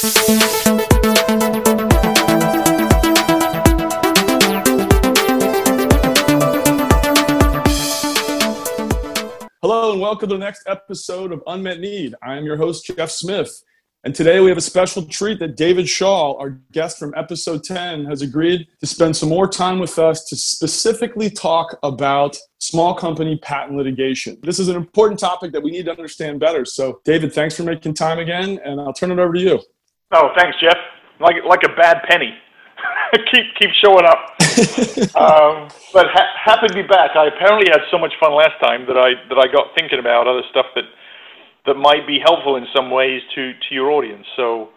Hello and welcome to the next episode of Unmet Need. I am your host, Jeff Smith. And today we have a special treat that David Shaw, our guest from episode 10, has agreed to spend some more time with us to specifically talk about small company patent litigation. This is an important topic that we need to understand better. So, David, thanks for making time again, and I'll turn it over to you. Oh, thanks, Jeff. Like, like a bad penny. keep keep showing up. um, but ha- happy to be back. I apparently had so much fun last time that I that I got thinking about other stuff that that might be helpful in some ways to to your audience. So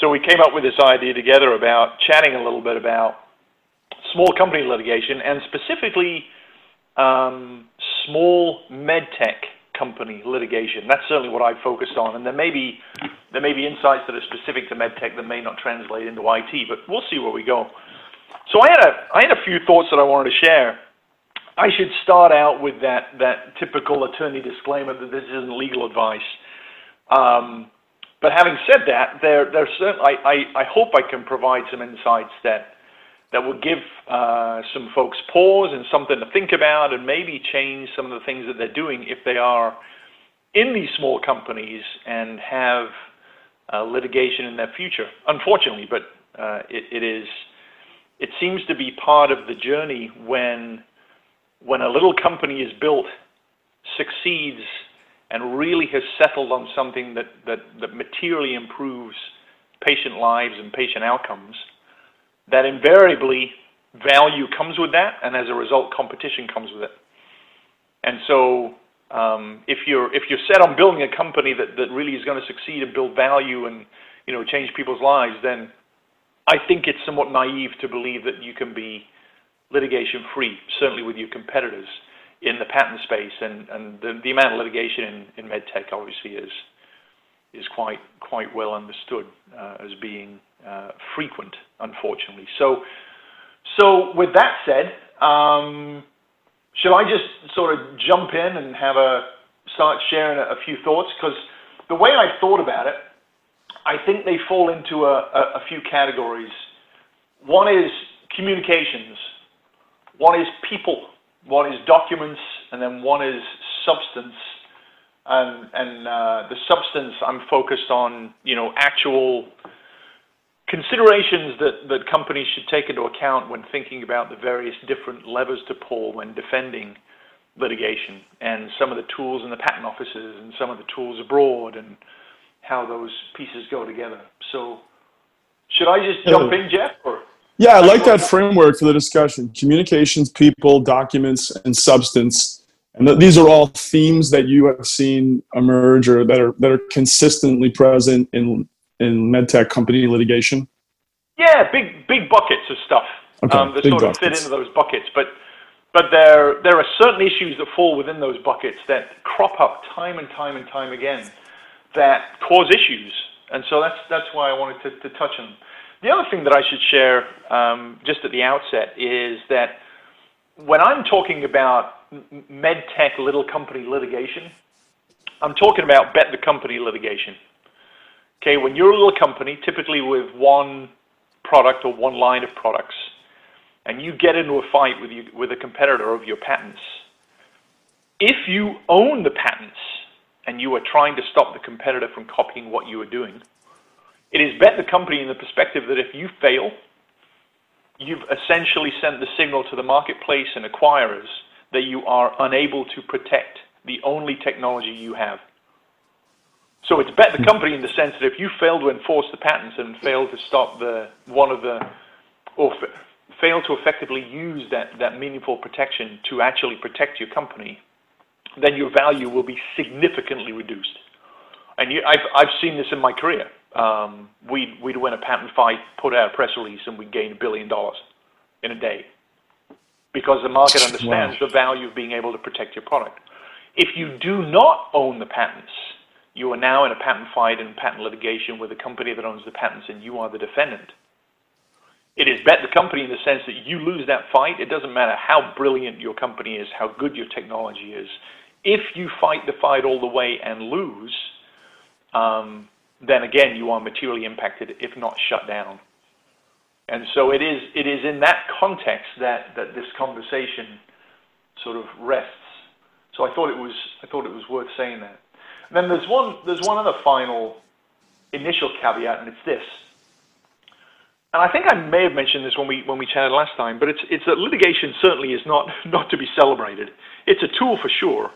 so we came up with this idea together about chatting a little bit about small company litigation and specifically um, small medtech company litigation. That's certainly what I focused on, and there may be there may be insights that are specific to medtech that may not translate into IT, but we'll see where we go. So I had a I had a few thoughts that I wanted to share. I should start out with that typical attorney disclaimer that this isn't legal advice. Um, but having said that, I hope I can provide some insights that that will give uh, some folks pause and something to think about and maybe change some of the things that they're doing if they are in these small companies and have uh, litigation in their future. Unfortunately, but uh, it, seems to be part of the journey when a little company is built, succeeds, and really has settled on something that materially improves patient lives and patient outcomes that invariably value comes with that, and as a result, competition comes with it. And so, um, if you're if you're set on building a company that, that really is going to succeed and build value and you know change people's lives, then I think it's somewhat naive to believe that you can be litigation free, certainly with your competitors in the patent space, and, and the, the amount of litigation in, in medtech obviously is is quite quite well understood uh, as being frequent, unfortunately. So, so with that said, um, should I just sort of jump in and have a start sharing a, few thoughts? Because the way I thought about it, I think they fall into a, few categories. One is communications, one is people, one is documents, and then one is substance. And, and uh, the substance, I'm focused on, you know, actual considerations that, that companies should take into account when thinking about the various different levers to pull when defending litigation and some of the tools in the patent offices and some of the tools abroad and how those pieces go together. So, should I just jump in, Jeff? Or? Yeah, I like that framework for the discussion communications, people, documents, and substance. And these are all themes that you have seen emerge or that are, that are consistently present in in medtech company litigation? Yeah, big big buckets of stuff okay, um, that sort buckets. of fit into those buckets. But but there there are certain issues that fall within those buckets that crop up time and time and time again that cause issues, and so that's that's why I wanted to, to touch on. The other thing that I should share um, just at the outset is that when I'm talking about medtech little company litigation, I'm talking about bet the company litigation. Okay, when you're a little company, typically with one product or one line of products, and you get into a fight with you, with a competitor over your patents, if you own the patents and you are trying to stop the competitor from copying what you are doing, it is bet the company in the perspective that if you fail, you've essentially sent the signal to the marketplace and acquirers that you are unable to protect the only technology you have. So it's bet the hmm. company in the sense that if you fail to enforce the patents and fail to stop the one of the or f- fail to effectively use that, that meaningful protection to actually protect your company, then your value will be significantly reduced. And you, I've, I've seen this in my career. Um, we'd, we'd win a patent fight, put out a press release, and we'd gain a billion dollars in a day because the market understands wow. the value of being able to protect your product. If you do not own the patents, you are now in a patent fight and patent litigation with a company that owns the patents and you are the defendant. It is bet the company in the sense that you lose that fight. It doesn't matter how brilliant your company is, how good your technology is. If you fight the fight all the way and lose, um, then again you are materially impacted, if not shut down. And so it is, it is in that context that, that this conversation sort of rests. So I thought it was, I thought it was worth saying that. And then there's one, there's one other final initial caveat, and it's this. And I think I may have mentioned this when we when we chatted last time, but it's it's that litigation certainly is not not to be celebrated. It's a tool for sure,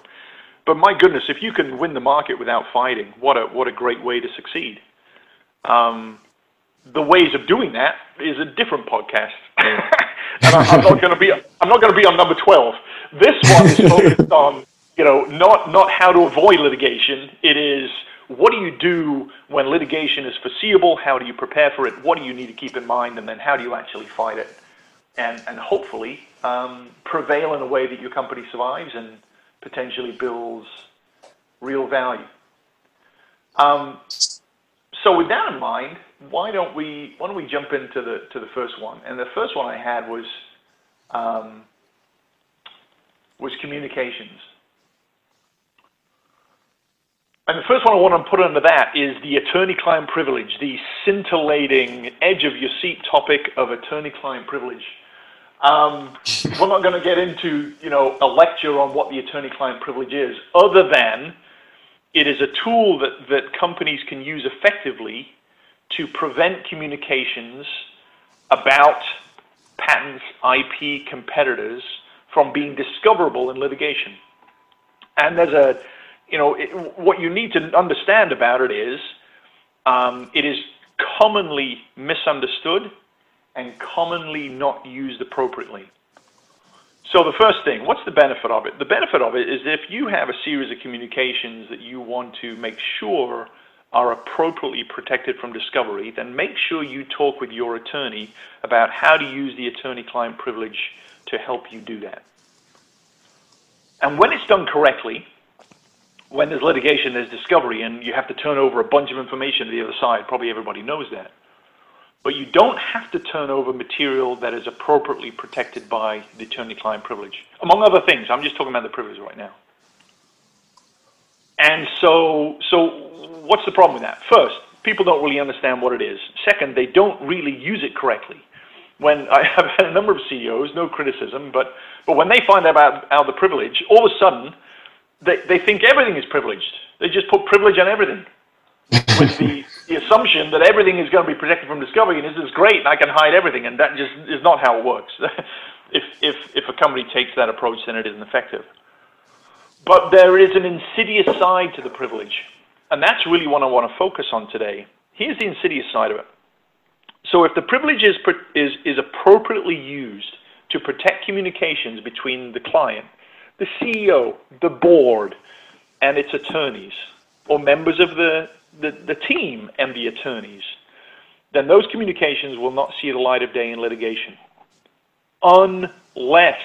but my goodness, if you can win the market without fighting, what a what a great way to succeed. Um, the ways of doing that is a different podcast, and I, am not going to be I'm not going to be on number twelve. This one is focused on you know not not how to avoid litigation. It is what do you do when litigation is foreseeable? How do you prepare for it? What do you need to keep in mind? And then how do you actually fight it? And, and hopefully um, prevail in a way that your company survives and potentially builds real value. Um, so with that in mind, why don't we why don't we jump into the to the first one? And the first one I had was um, was communications. And the first one I want to put under that is the attorney-client privilege, the scintillating edge of your seat topic of attorney-client privilege. Um, we're not going to get into, you know, a lecture on what the attorney-client privilege is, other than it is a tool that, that companies can use effectively to prevent communications about patents, IP, competitors from being discoverable in litigation. And there's a you know, it, what you need to understand about it is um, it is commonly misunderstood and commonly not used appropriately. So the first thing, what's the benefit of it? The benefit of it is if you have a series of communications that you want to make sure are appropriately protected from discovery, then make sure you talk with your attorney about how to use the attorney-client privilege to help you do that. And when it's done correctly, when there's litigation, there's discovery, and you have to turn over a bunch of information to the other side. Probably everybody knows that. But you don't have to turn over material that is appropriately protected by the attorney-client privilege, among other things. I'm just talking about the privilege right now. And so, so what's the problem with that? First, people don't really understand what it is. Second, they don't really use it correctly. When I have had a number of CEOs, no criticism, but, but when they find out about, the privilege, all of a sudden they, they think everything is privileged. They just put privilege on everything with the, the assumption that everything is going to be protected from discovery and this is great and I can hide everything. And that just is not how it works. if, if, if a company takes that approach, then it isn't effective. But there is an insidious side to the privilege. And that's really what I want to focus on today. Here's the insidious side of it. So if the privilege is, is, is appropriately used to protect communications between the client the CEO, the board, and its attorneys, or members of the, the, the team and the attorneys, then those communications will not see the light of day in litigation unless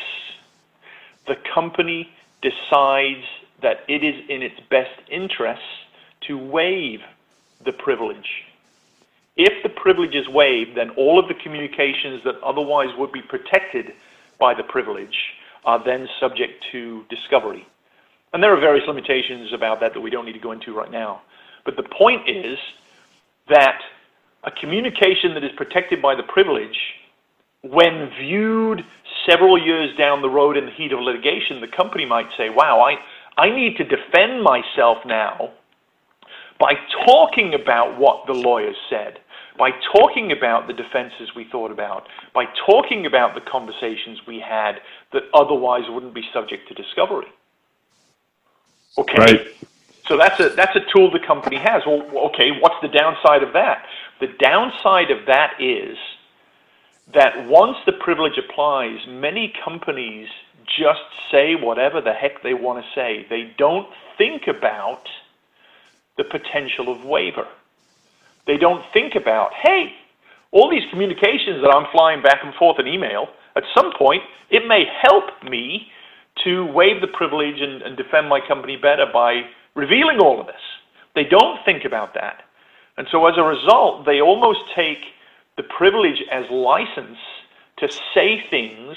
the company decides that it is in its best interests to waive the privilege. If the privilege is waived, then all of the communications that otherwise would be protected by the privilege are then subject to discovery. And there are various limitations about that that we don't need to go into right now. But the point is that a communication that is protected by the privilege, when viewed several years down the road in the heat of litigation, the company might say, wow, I, I need to defend myself now by talking about what the lawyers said by talking about the defenses we thought about, by talking about the conversations we had that otherwise wouldn't be subject to discovery. Okay. Right. So that's a that's a tool the company has. Well, okay, what's the downside of that? The downside of that is that once the privilege applies, many companies just say whatever the heck they want to say. They don't think about the potential of waiver. They don't think about, hey, all these communications that I'm flying back and forth in email, at some point, it may help me to waive the privilege and, and defend my company better by revealing all of this. They don't think about that. And so as a result, they almost take the privilege as license to say things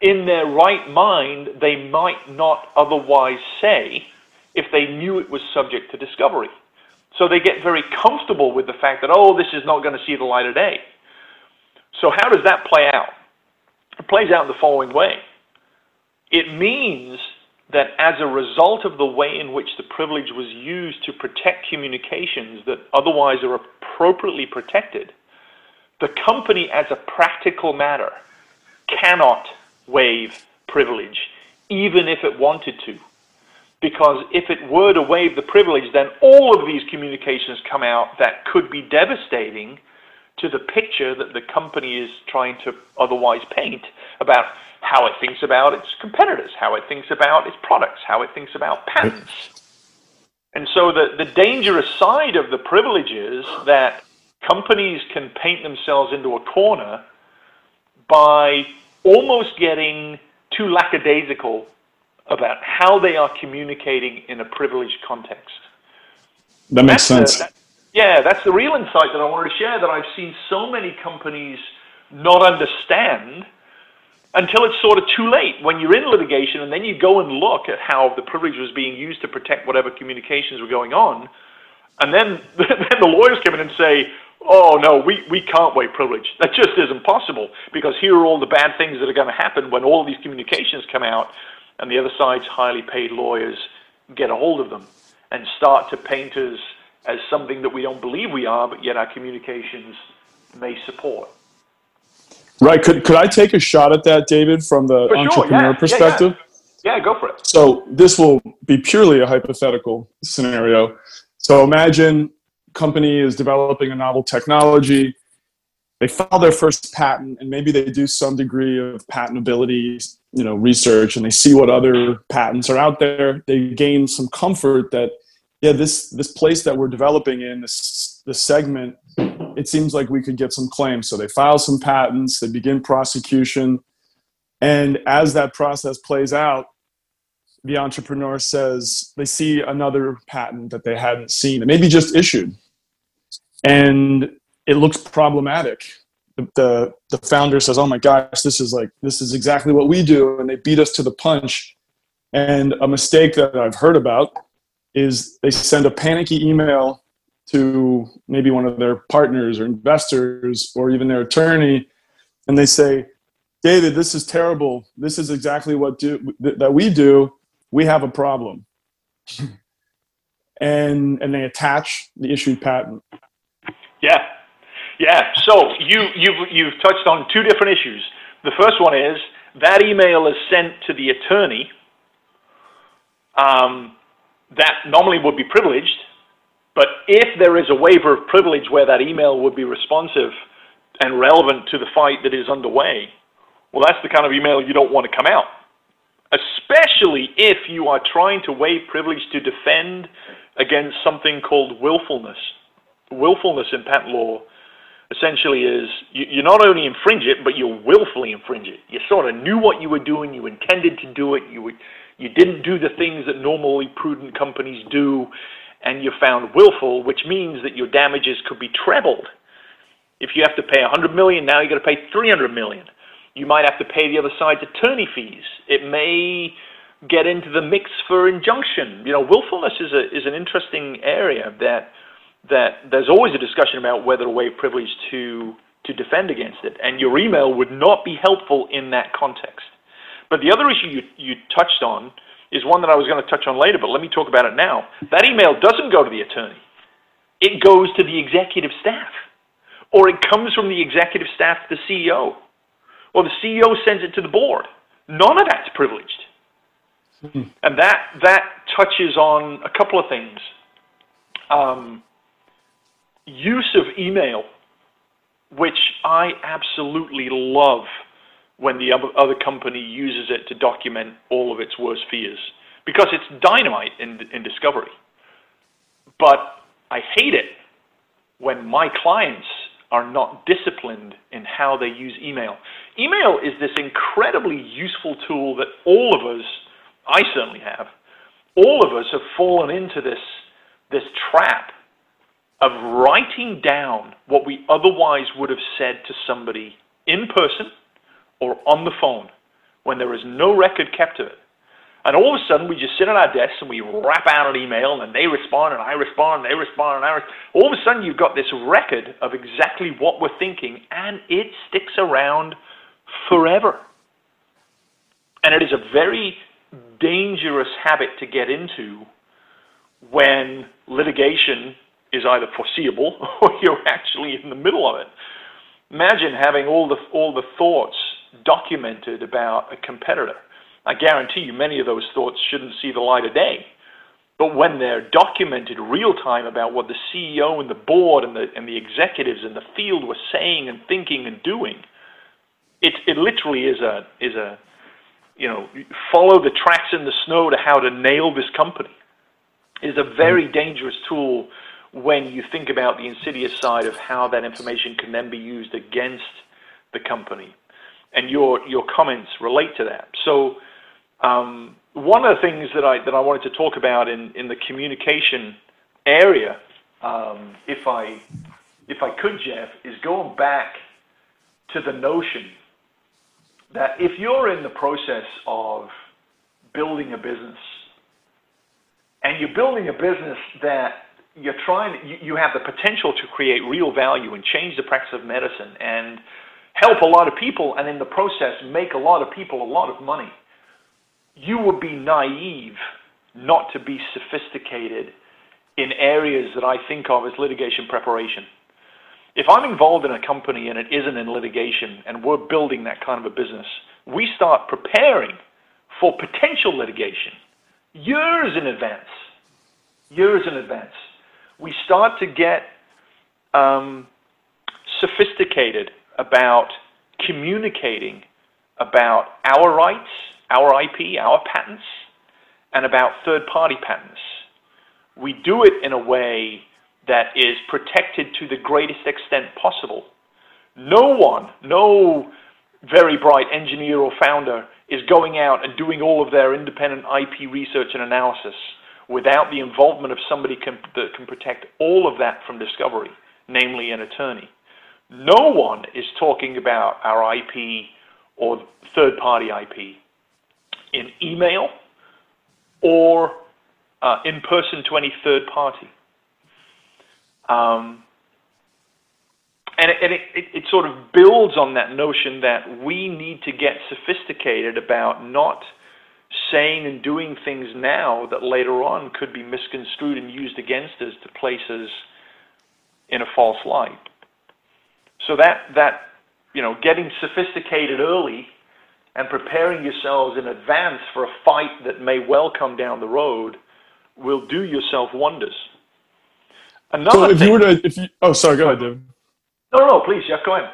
in their right mind they might not otherwise say if they knew it was subject to discovery. So they get very comfortable with the fact that, oh, this is not going to see the light of day. So how does that play out? It plays out in the following way. It means that as a result of the way in which the privilege was used to protect communications that otherwise are appropriately protected, the company, as a practical matter, cannot waive privilege, even if it wanted to. Because if it were to waive the privilege, then all of these communications come out that could be devastating to the picture that the company is trying to otherwise paint about how it thinks about its competitors, how it thinks about its products, how it thinks about patents. And so the, the dangerous side of the privilege is that companies can paint themselves into a corner by almost getting too lackadaisical about how they are communicating in a privileged context. That makes that's sense. The, that, yeah, that's the real insight that I wanted to share that I've seen so many companies not understand until it's sort of too late when you're in litigation and then you go and look at how the privilege was being used to protect whatever communications were going on. And then, then the lawyers come in and say, oh no, we, we can't waive privilege. That just isn't possible because here are all the bad things that are going to happen when all these communications come out and the other side's highly paid lawyers get a hold of them and start to paint us as something that we don't believe we are, but yet our communications may support. Right. Could, could I take a shot at that, David, from the for entrepreneur yeah. perspective? Yeah, yeah. yeah, go for it. So this will be purely a hypothetical scenario. So imagine company is developing a novel technology. They file their first patent, and maybe they do some degree of patentability, you know, research, and they see what other patents are out there. They gain some comfort that, yeah, this this place that we're developing in this this segment, it seems like we could get some claims. So they file some patents. They begin prosecution, and as that process plays out, the entrepreneur says they see another patent that they hadn't seen, and maybe just issued, and it looks problematic. The, the, founder says, "Oh my gosh, this is like this is exactly what we do," and they beat us to the punch. And a mistake that I've heard about is they send a panicky email to maybe one of their partners or investors or even their attorney, and they say, "David, this is terrible. This is exactly what do, that we do we have a problem. and and they attach the issued patent. Yeah. Yeah. So you you've you've touched on two different issues. The first one is that email is sent to the attorney. Um, that normally would be privileged, but if there is a waiver of privilege where that email would be responsive and relevant to the fight that is underway, well, that's the kind of email you don't want to come out especially if you are trying to waive privilege to defend against something called willfulness. Willfulness in patent law essentially is you, you not only infringe it, but you willfully infringe it. You sort of knew what you were doing, you intended to do it, you, you didn't do the things that normally prudent companies do, and you found willful, which means that your damages could be trebled. If you have to pay 100 million, now you're going to pay 300 million you might have to pay the other side's attorney fees. It may get into the mix for injunction. You know, willfulness is a is an interesting area that that there's always a discussion about whether to waive privilege to to defend against it, and your email would not be helpful in that context. But the other issue you you touched on is one that I was going to touch on later, but let me talk about it now. That email doesn't go to the attorney. It goes to the executive staff, or it comes from the executive staff to the CEO or the CEO sends it to the board. None of that's privileged. Mm-hmm. And that, that touches on a couple of things. Um, use of email, which I absolutely love when the other company uses it to document all of its worst fears, because it's dynamite in, in discovery. But I hate it when my clients are not disciplined in how they use email. Email is this incredibly useful tool that all of us, I certainly have, all of us have fallen into this, this trap of writing down what we otherwise would have said to somebody in person or on the phone when there is no record kept of it. And all of a sudden, we just sit at our desks and we rap out an email, and they respond, and I respond, and they respond, and I. Respond. All of a sudden, you've got this record of exactly what we're thinking, and it sticks around forever. And it is a very dangerous habit to get into when litigation is either foreseeable or you're actually in the middle of it. Imagine having all the all the thoughts documented about a competitor. I guarantee you many of those thoughts shouldn't see the light of day. But when they're documented real time about what the CEO and the board and the and the executives in the field were saying and thinking and doing, it it literally is a is a you know follow the tracks in the snow to how to nail this company is a very mm. dangerous tool when you think about the insidious side of how that information can then be used against the company. And your your comments relate to that. So um, one of the things that I that I wanted to talk about in, in the communication area, um, if I if I could, Jeff, is going back to the notion that if you're in the process of building a business and you're building a business that you're trying, you, you have the potential to create real value and change the practice of medicine and help a lot of people, and in the process make a lot of people a lot of money. You would be naive not to be sophisticated in areas that I think of as litigation preparation. If I'm involved in a company and it isn't in litigation and we're building that kind of a business, we start preparing for potential litigation years in advance. Years in advance. We start to get um, sophisticated about communicating about our rights, our IP, our patents, and about third party patents. We do it in a way that is protected to the greatest extent possible. No one, no very bright engineer or founder is going out and doing all of their independent IP research and analysis without the involvement of somebody can, that can protect all of that from discovery, namely an attorney. No one is talking about our IP or third party IP in email or uh, in person to any third party. Um, and, it, it, it, sort of builds on that notion that we need to get sophisticated about not saying and doing things now that later on could be misconstrued and used against us to place us in a false light. So that that you know, getting sophisticated early and preparing yourselves in advance for a fight that may well come down the road will do yourself wonders. Another so if thing, you were to, if you, oh, sorry, go ahead, David. No, no, please, yeah, go ahead.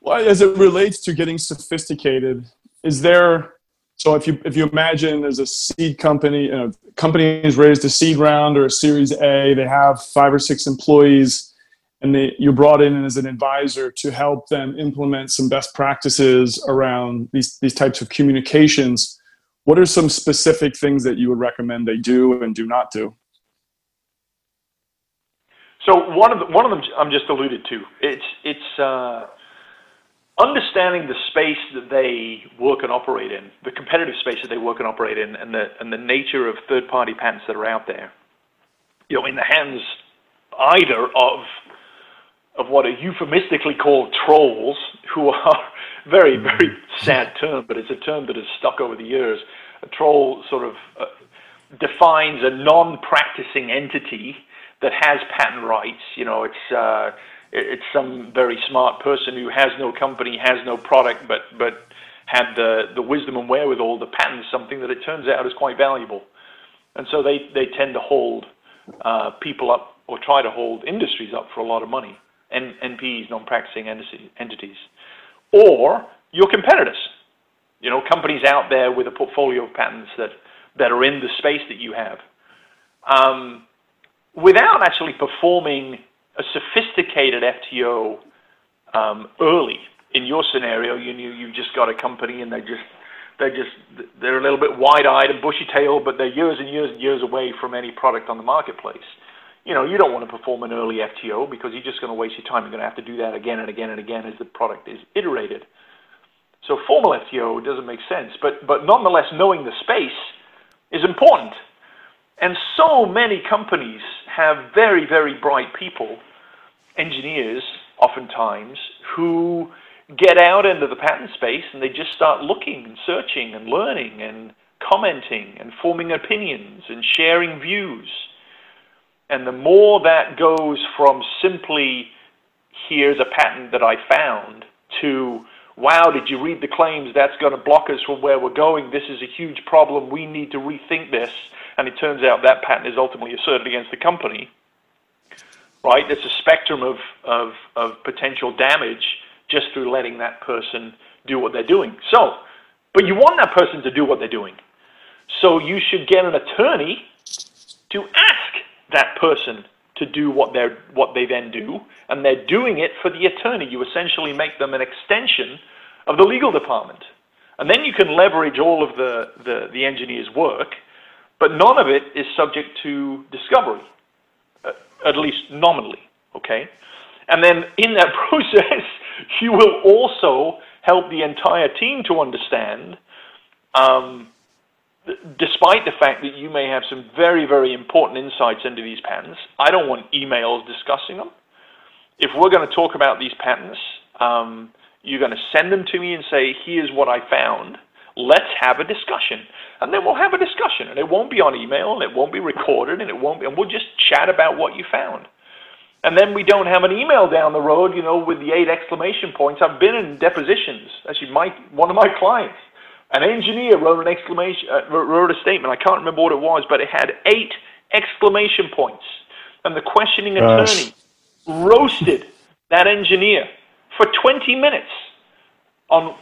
Well, as it relates to getting sophisticated, is there so if you if you imagine there's a seed company, you know, company has raised a seed round or a Series A, they have five or six employees, and they, you're brought in as an advisor to help them implement some best practices around these these types of communications. What are some specific things that you would recommend they do and do not do? So one of the, one of them I'm just alluded to. It's it's uh, understanding the space that they work and operate in, the competitive space that they work and operate in, and the and the nature of third party patents that are out there. You know, in the hands either of of what are euphemistically called trolls, who are very very sad term, but it's a term that has stuck over the years. A troll sort of uh, defines a non-practicing entity that has patent rights. You know, it's uh, it's some very smart person who has no company, has no product, but but had the the wisdom and wherewithal to patent something that it turns out is quite valuable, and so they they tend to hold uh, people up or try to hold industries up for a lot of money. N- NPEs, non-practicing entities, or your competitors. You know, companies out there with a portfolio of patents that that are in the space that you have. Um, without actually performing a sophisticated FTO um, early. In your scenario, you knew you just got a company and they just they just they're a little bit wide-eyed and bushy-tailed, but they're years and years and years away from any product on the marketplace. You know, you don't want to perform an early FTO because you're just going to waste your time. You're going to have to do that again and again and again as the product is iterated. So formal FTO doesn't make sense, but but nonetheless, knowing the space is important. And so many companies have very very bright people, engineers, oftentimes who get out into the patent space and they just start looking and searching and learning and commenting and forming opinions and sharing views. And the more that goes from simply, here's a patent that I found, to, wow, did you read the claims? That's going to block us from where we're going. This is a huge problem. We need to rethink this. And it turns out that patent is ultimately asserted against the company. Right? There's a spectrum of, of, of potential damage just through letting that person do what they're doing. So, but you want that person to do what they're doing. So you should get an attorney to ask that person to do what they what they then do, and they're doing it for the attorney. You essentially make them an extension of the legal department, and then you can leverage all of the the, the engineer's work, but none of it is subject to discovery, uh, at least nominally. Okay, and then in that process, you will also help the entire team to understand. Um, despite the fact that you may have some very, very important insights into these patents, I don't want emails discussing them. If we're going to talk about these patents, um, you're going to send them to me and say, here's what I found. Let's have a discussion. And then we'll have a discussion. And it won't be on email, and it won't be recorded, and it won't be, and we'll just chat about what you found. And then we don't have an email down the road, you know, with the eight exclamation points. I've been in depositions. Actually, my, one of my clients an engineer wrote an exclamation, uh, wrote a statement. I can't remember what it was, but it had eight exclamation points, and the questioning attorney roasted that engineer for 20 minutes on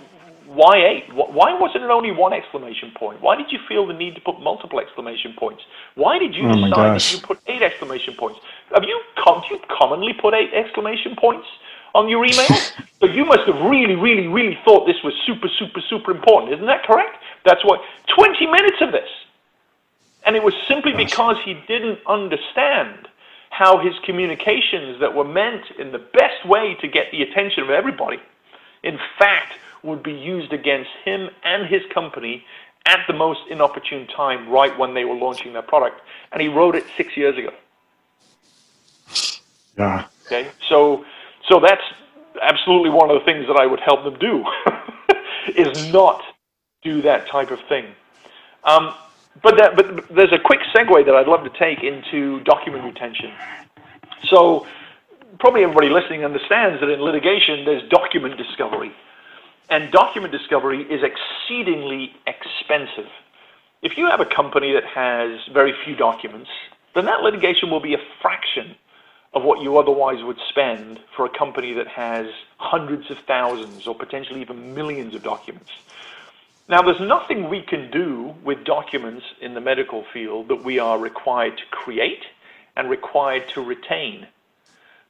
why eight? Why wasn't it only one exclamation point? Why did you feel the need to put multiple exclamation points? Why did you oh decide that you put eight exclamation points? Have you, do you commonly put eight exclamation points on your email. so you must have really, really, really thought this was super, super, super important. Isn't that correct? That's what 20 minutes of this. And it was simply because he didn't understand how his communications that were meant in the best way to get the attention of everybody, in fact, would be used against him and his company at the most inopportune time, right when they were launching their product. And he wrote it six years ago. Yeah. Okay. So so that's absolutely one of the things that I would help them do, is not do that type of thing. Um, but, that, but there's a quick segue that I'd love to take into document retention. So probably everybody listening understands that in litigation there's document discovery. And document discovery is exceedingly expensive. If you have a company that has very few documents, then that litigation will be a fraction of what you otherwise would spend for a company that has hundreds of thousands or potentially even millions of documents. Now, there's nothing we can do with documents in the medical field that we are required to create and required to retain.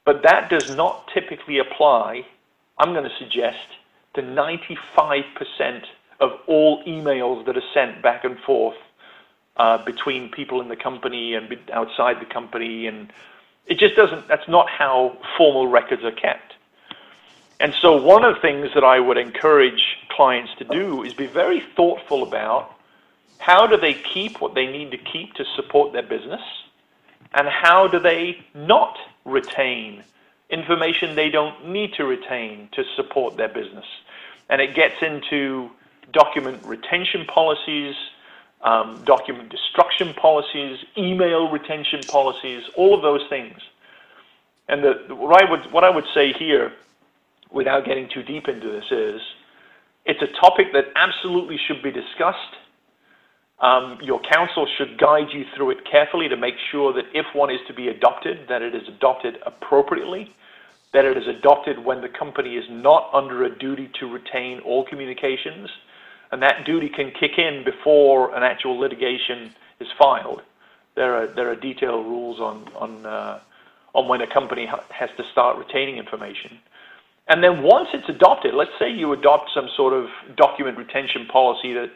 But that does not typically apply, I'm going to suggest, to 95% of all emails that are sent back and forth uh, between people in the company and outside the company and it just doesn't, that's not how formal records are kept. And so one of the things that I would encourage clients to do is be very thoughtful about how do they keep what they need to keep to support their business and how do they not retain information they don't need to retain to support their business. And it gets into document retention policies, um, document destruction policies, email retention policies, all of those things. And the, what, I would, what I would say here, without getting too deep into this, is it's a topic that absolutely should be discussed. Um, your counsel should guide you through it carefully to make sure that if one is to be adopted, that it is adopted appropriately, that it is adopted when the company is not under a duty to retain all communications, and that duty can kick in before an actual litigation is filed. There are there are detailed rules uh, on when a company ha has to start retaining information. And then once it's adopted, let's say you adopt some sort of document retention policy that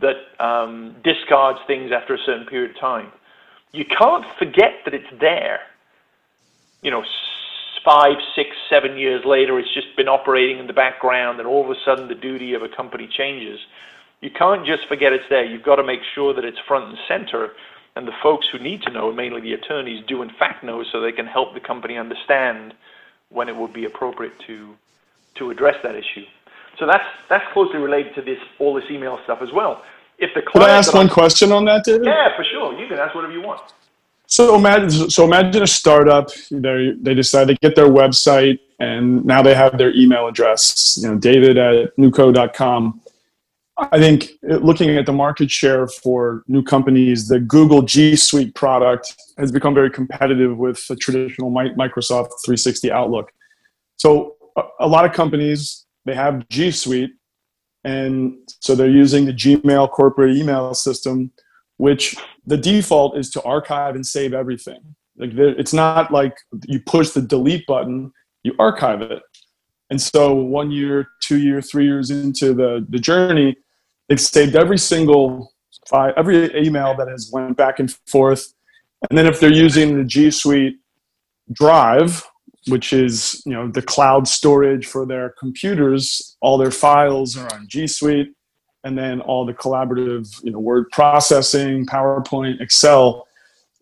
that um, discards things after a certain period of time. You can't forget that it's there. You know, five, six, seven years later, it's just been operating in the background, and all of a sudden the duty of a company changes. You can't just forget it's there. You've got to make sure that it's front and center, and the folks who need to know, mainly the attorneys, do in fact know, so they can help the company understand when it would be appropriate to to address that issue. So that's that's closely related to this all this email stuff as well. If the Could I ask one question on that, David? Yeah, for sure. You can ask whatever you want. So imagine, so imagine a startup. They they decide to get their website, and now they have their email address. You know, David at newco.com. I think uh, looking at the market share for new companies, the Google G Suite product has become very competitive with the traditional Microsoft 360 Outlook. So a lot of companies they have G Suite, and so they're using the Gmail corporate email system, which the default is to archive and save everything. Like it's not like you push the delete button, you archive it. And so one year, two year, three years into the, the journey, they've saved every single file, every email that has went back and forth. And then if they're using the G Suite Drive, which is you know the cloud storage for their computers, all their files are on G Suite and then all the collaborative you know word processing powerpoint excel.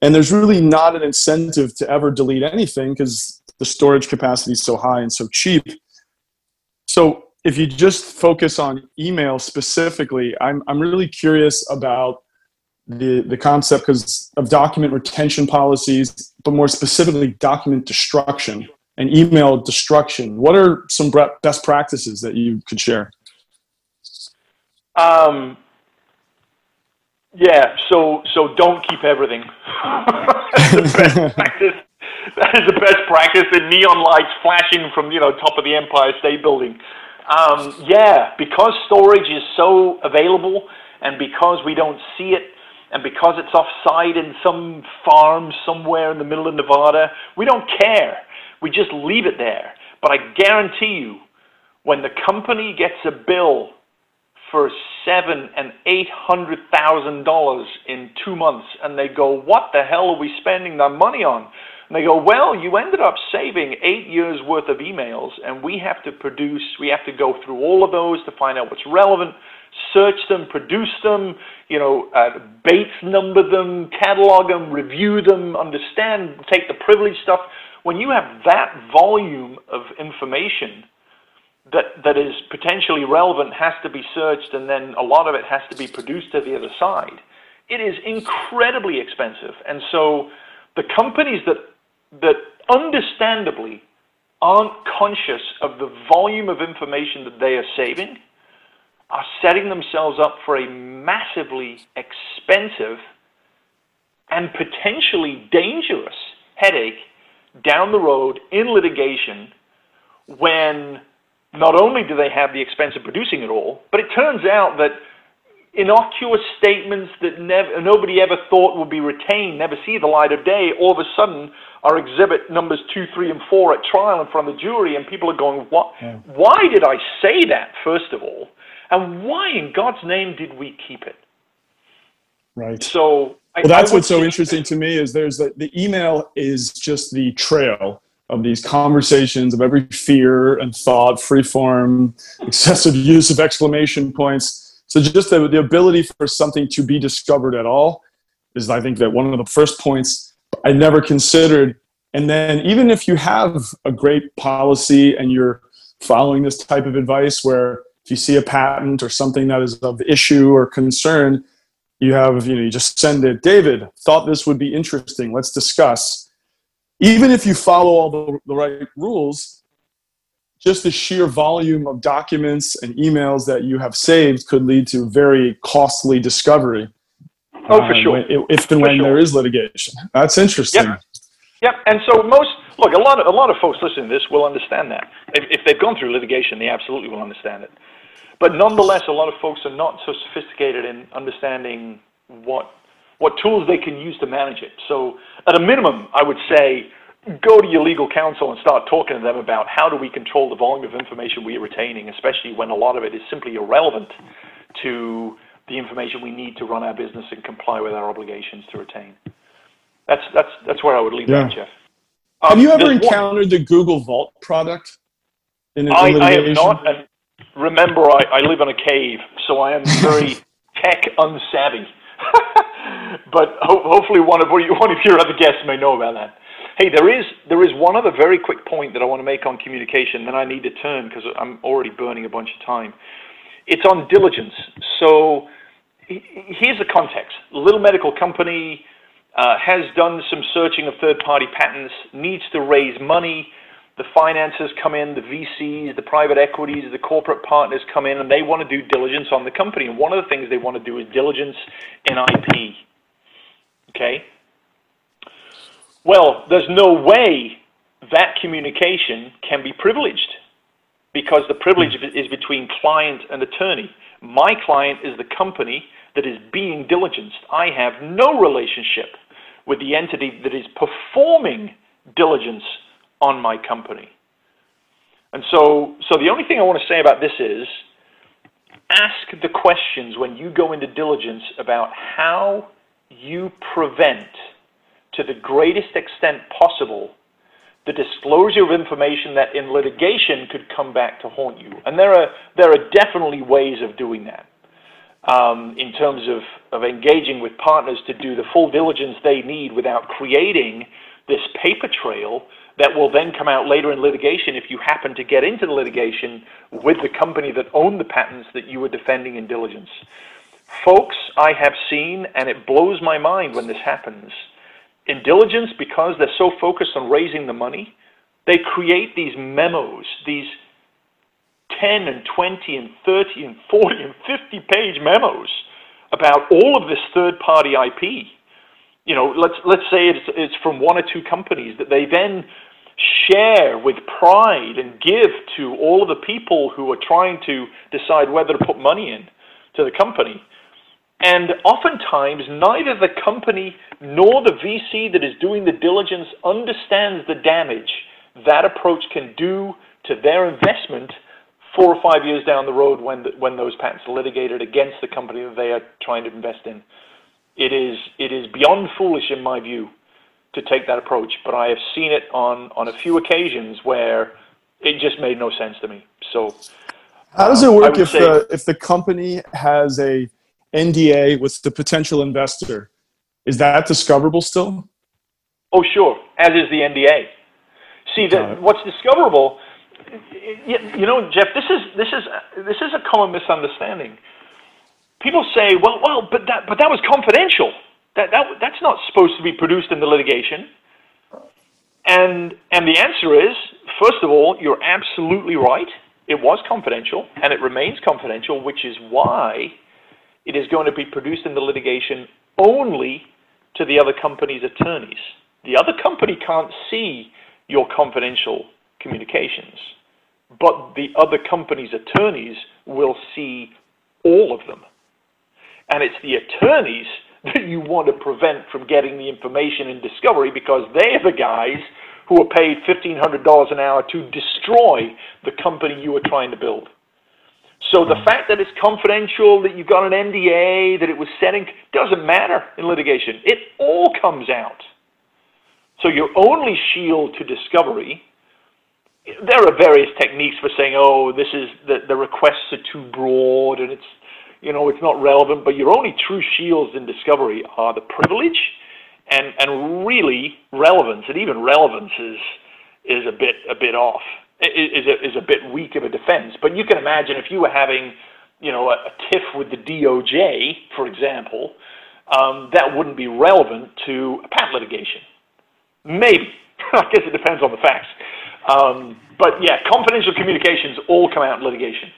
And there's really not an incentive to ever delete anything because the storage capacity is so high and so cheap. So if you just focus on email specifically i'm, I'm really curious about the, the concept because of document retention policies but more specifically document destruction and email destruction what are some best practices that you could share um, yeah, so so don't keep everything. the best practice. That is the best practice. The neon lights flashing from you know top of the Empire State Building. Um, yeah, because storage is so available, and because we don't see it, and because it's offsite in some farm somewhere in the middle of Nevada, we don't care. We just leave it there. But I guarantee you, when the company gets a bill for seven and eight hundred thousand dollars in two months, and they go, "What the hell are we spending that money on?" And they go, "Well, you ended up saving eight years worth of emails, and we have to produce, we have to go through all of those to find out what's relevant, search them, produce them, you know, uh, Bates number them, catalog them, review them, understand, take the privilege stuff." When you have that volume of information that that is potentially relevant has to be searched, and then a lot of it has to be produced to the other side. It is incredibly expensive, and so the companies that that understandably aren't conscious of the volume of information that they are saving are setting themselves up for a massively expensive and potentially dangerous headache down the road in litigation when not only do they have the expense of producing it all, but it turns out that innocuous statements that never, nobody ever thought would be retained never see the light of day, all of a sudden are exhibit numbers two, three, and four at trial in front of the jury, and people are going, what, yeah. Why did I say that, first of all? And why in God's name did we keep it? Right. So well, that's what's so interesting to me is there's the, the email is just the trail of these conversations of every fear and thought, free form, excessive use of exclamation points. So just the, the ability for something to be discovered at all is, I think, that one of the first points I never considered. And then even if you have a great policy and you're following this type of advice where if you see a patent or something that is of issue or concern, you have, you know, you just send it, David, thought this would be interesting. Let's discuss even if you follow all the, the right rules, just the sheer volume of documents and emails that you have saved could lead to very costly discovery. Oh, for uh, sure. if and when sure. there is litigation. That's interesting. Yep. Yep. And so most look, a lot of a lot of folks listening to this will understand that. If, if they've gone through litigation, they absolutely will understand it. But nonetheless, a lot of folks are not so sophisticated in understanding what what tools they can use to manage it. So, at a minimum, I would say go to your legal counsel and start talking to them about how do we control the volume of information we are retaining, especially when a lot of it is simply irrelevant to the information we need to run our business and comply with our obligations to retain. That's that's that's where I would leave yeah. that, Jeff. Um, have you ever encountered one, the Google Vault product? In, I, I have not. And remember, I, I live in a cave, so I am very tech unsavvy. but ho- hopefully, one of, one of your other guests may know about that. Hey, there is there is one other very quick point that I want to make on communication. Then I need to turn because I'm already burning a bunch of time. It's on diligence. So here's the context: little medical company uh, has done some searching of third-party patents, needs to raise money. The finances come in, the VCs, the private equities, the corporate partners come in, and they want to do diligence on the company. And one of the things they want to do is diligence in IP. Okay. Well, there's no way that communication can be privileged because the privilege hmm. is between client and attorney. My client is the company that is being diligenced. I have no relationship with the entity that is performing diligence on my company. And so, so the only thing I want to say about this is ask the questions when you go into diligence about how you prevent to the greatest extent possible the disclosure of information that in litigation could come back to haunt you. And there are, there are definitely ways of doing that um, in terms of, of engaging with partners to do the full diligence they need without creating this paper trail that will then come out later in litigation if you happen to get into the litigation with the company that owned the patents that you were defending in diligence. Folks, I have seen, and it blows my mind when this happens, in diligence, because they're so focused on raising the money, they create these memos, these 10 and 20 and 30 and 40 and 50 page memos about all of this third party IP. You know, let's, let's say it's, it's from one or two companies that they then share with pride and give to all of the people who are trying to decide whether to put money in to the company. And oftentimes, neither the company nor the VC that is doing the diligence understands the damage that approach can do to their investment four or five years down the road when, the, when those patents are litigated against the company that they are trying to invest in. It is, it is beyond foolish, in my view, to take that approach, but I have seen it on, on a few occasions where it just made no sense to me. So, how does it um, work if the if the company has a NDA with the potential investor? Is that discoverable still? Oh, sure. As is the NDA. See, that what's discoverable you know, Jeff, this is this is this is a common misunderstanding. People say, "Well, well, but that but that was confidential. That that that's not supposed to be produced in the litigation." And and the answer is, first of all, you're absolutely right. It was confidential, and it remains confidential, which is why it is going to be produced in the litigation only to the other company's attorneys. The other company can't see your confidential communications but the other company's attorneys will see all of them. And it's the attorneys that you want to prevent from getting the information in discovery because they're the guys who are paid $1,500 an hour to destroy the company you are trying to build. So the fact that it's confidential, that you've got an NDA, that it was setting, doesn't matter in litigation. It all comes out. So your only shield to discovery there are various techniques for saying, oh, this is the, the requests are too broad and it's, you know, it's not relevant. But your only true shields in discovery are the privilege and, and really relevance. And even relevance is, is a bit, a bit off, is a, is a bit weak of a defense. But you can imagine if you were having, you know, a, a tiff with the DOJ, for example, um, that wouldn't be relevant to a patent litigation. Maybe. I guess it depends on the facts. Um, but yeah, confidential communications all come out in litigation.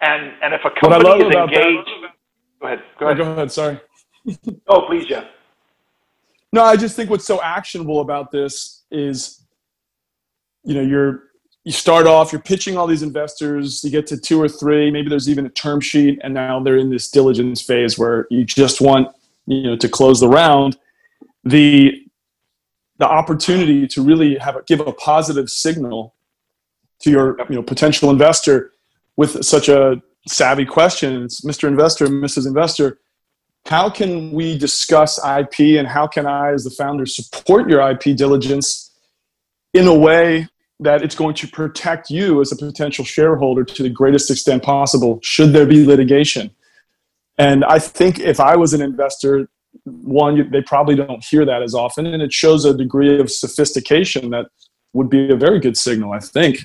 And and if a company is engaged, that, go ahead. Go ahead. go ahead. Sorry. oh, please, Jeff. No, I just think what's so actionable about this is, you know, you're you start off, you're pitching all these investors, you get to two or three, maybe there's even a term sheet, and now they're in this diligence phase where you just want, you know, to close the round. The the opportunity to really have a, give a positive signal to your you know potential investor with such a savvy question it's mr investor mrs investor how can we discuss ip and how can i as the founder support your ip diligence in a way that it's going to protect you as a potential shareholder to the greatest extent possible should there be litigation. And I think if I was an investor, one, they probably don't hear that as often, and it shows a degree of sophistication that would be a very good signal, I think.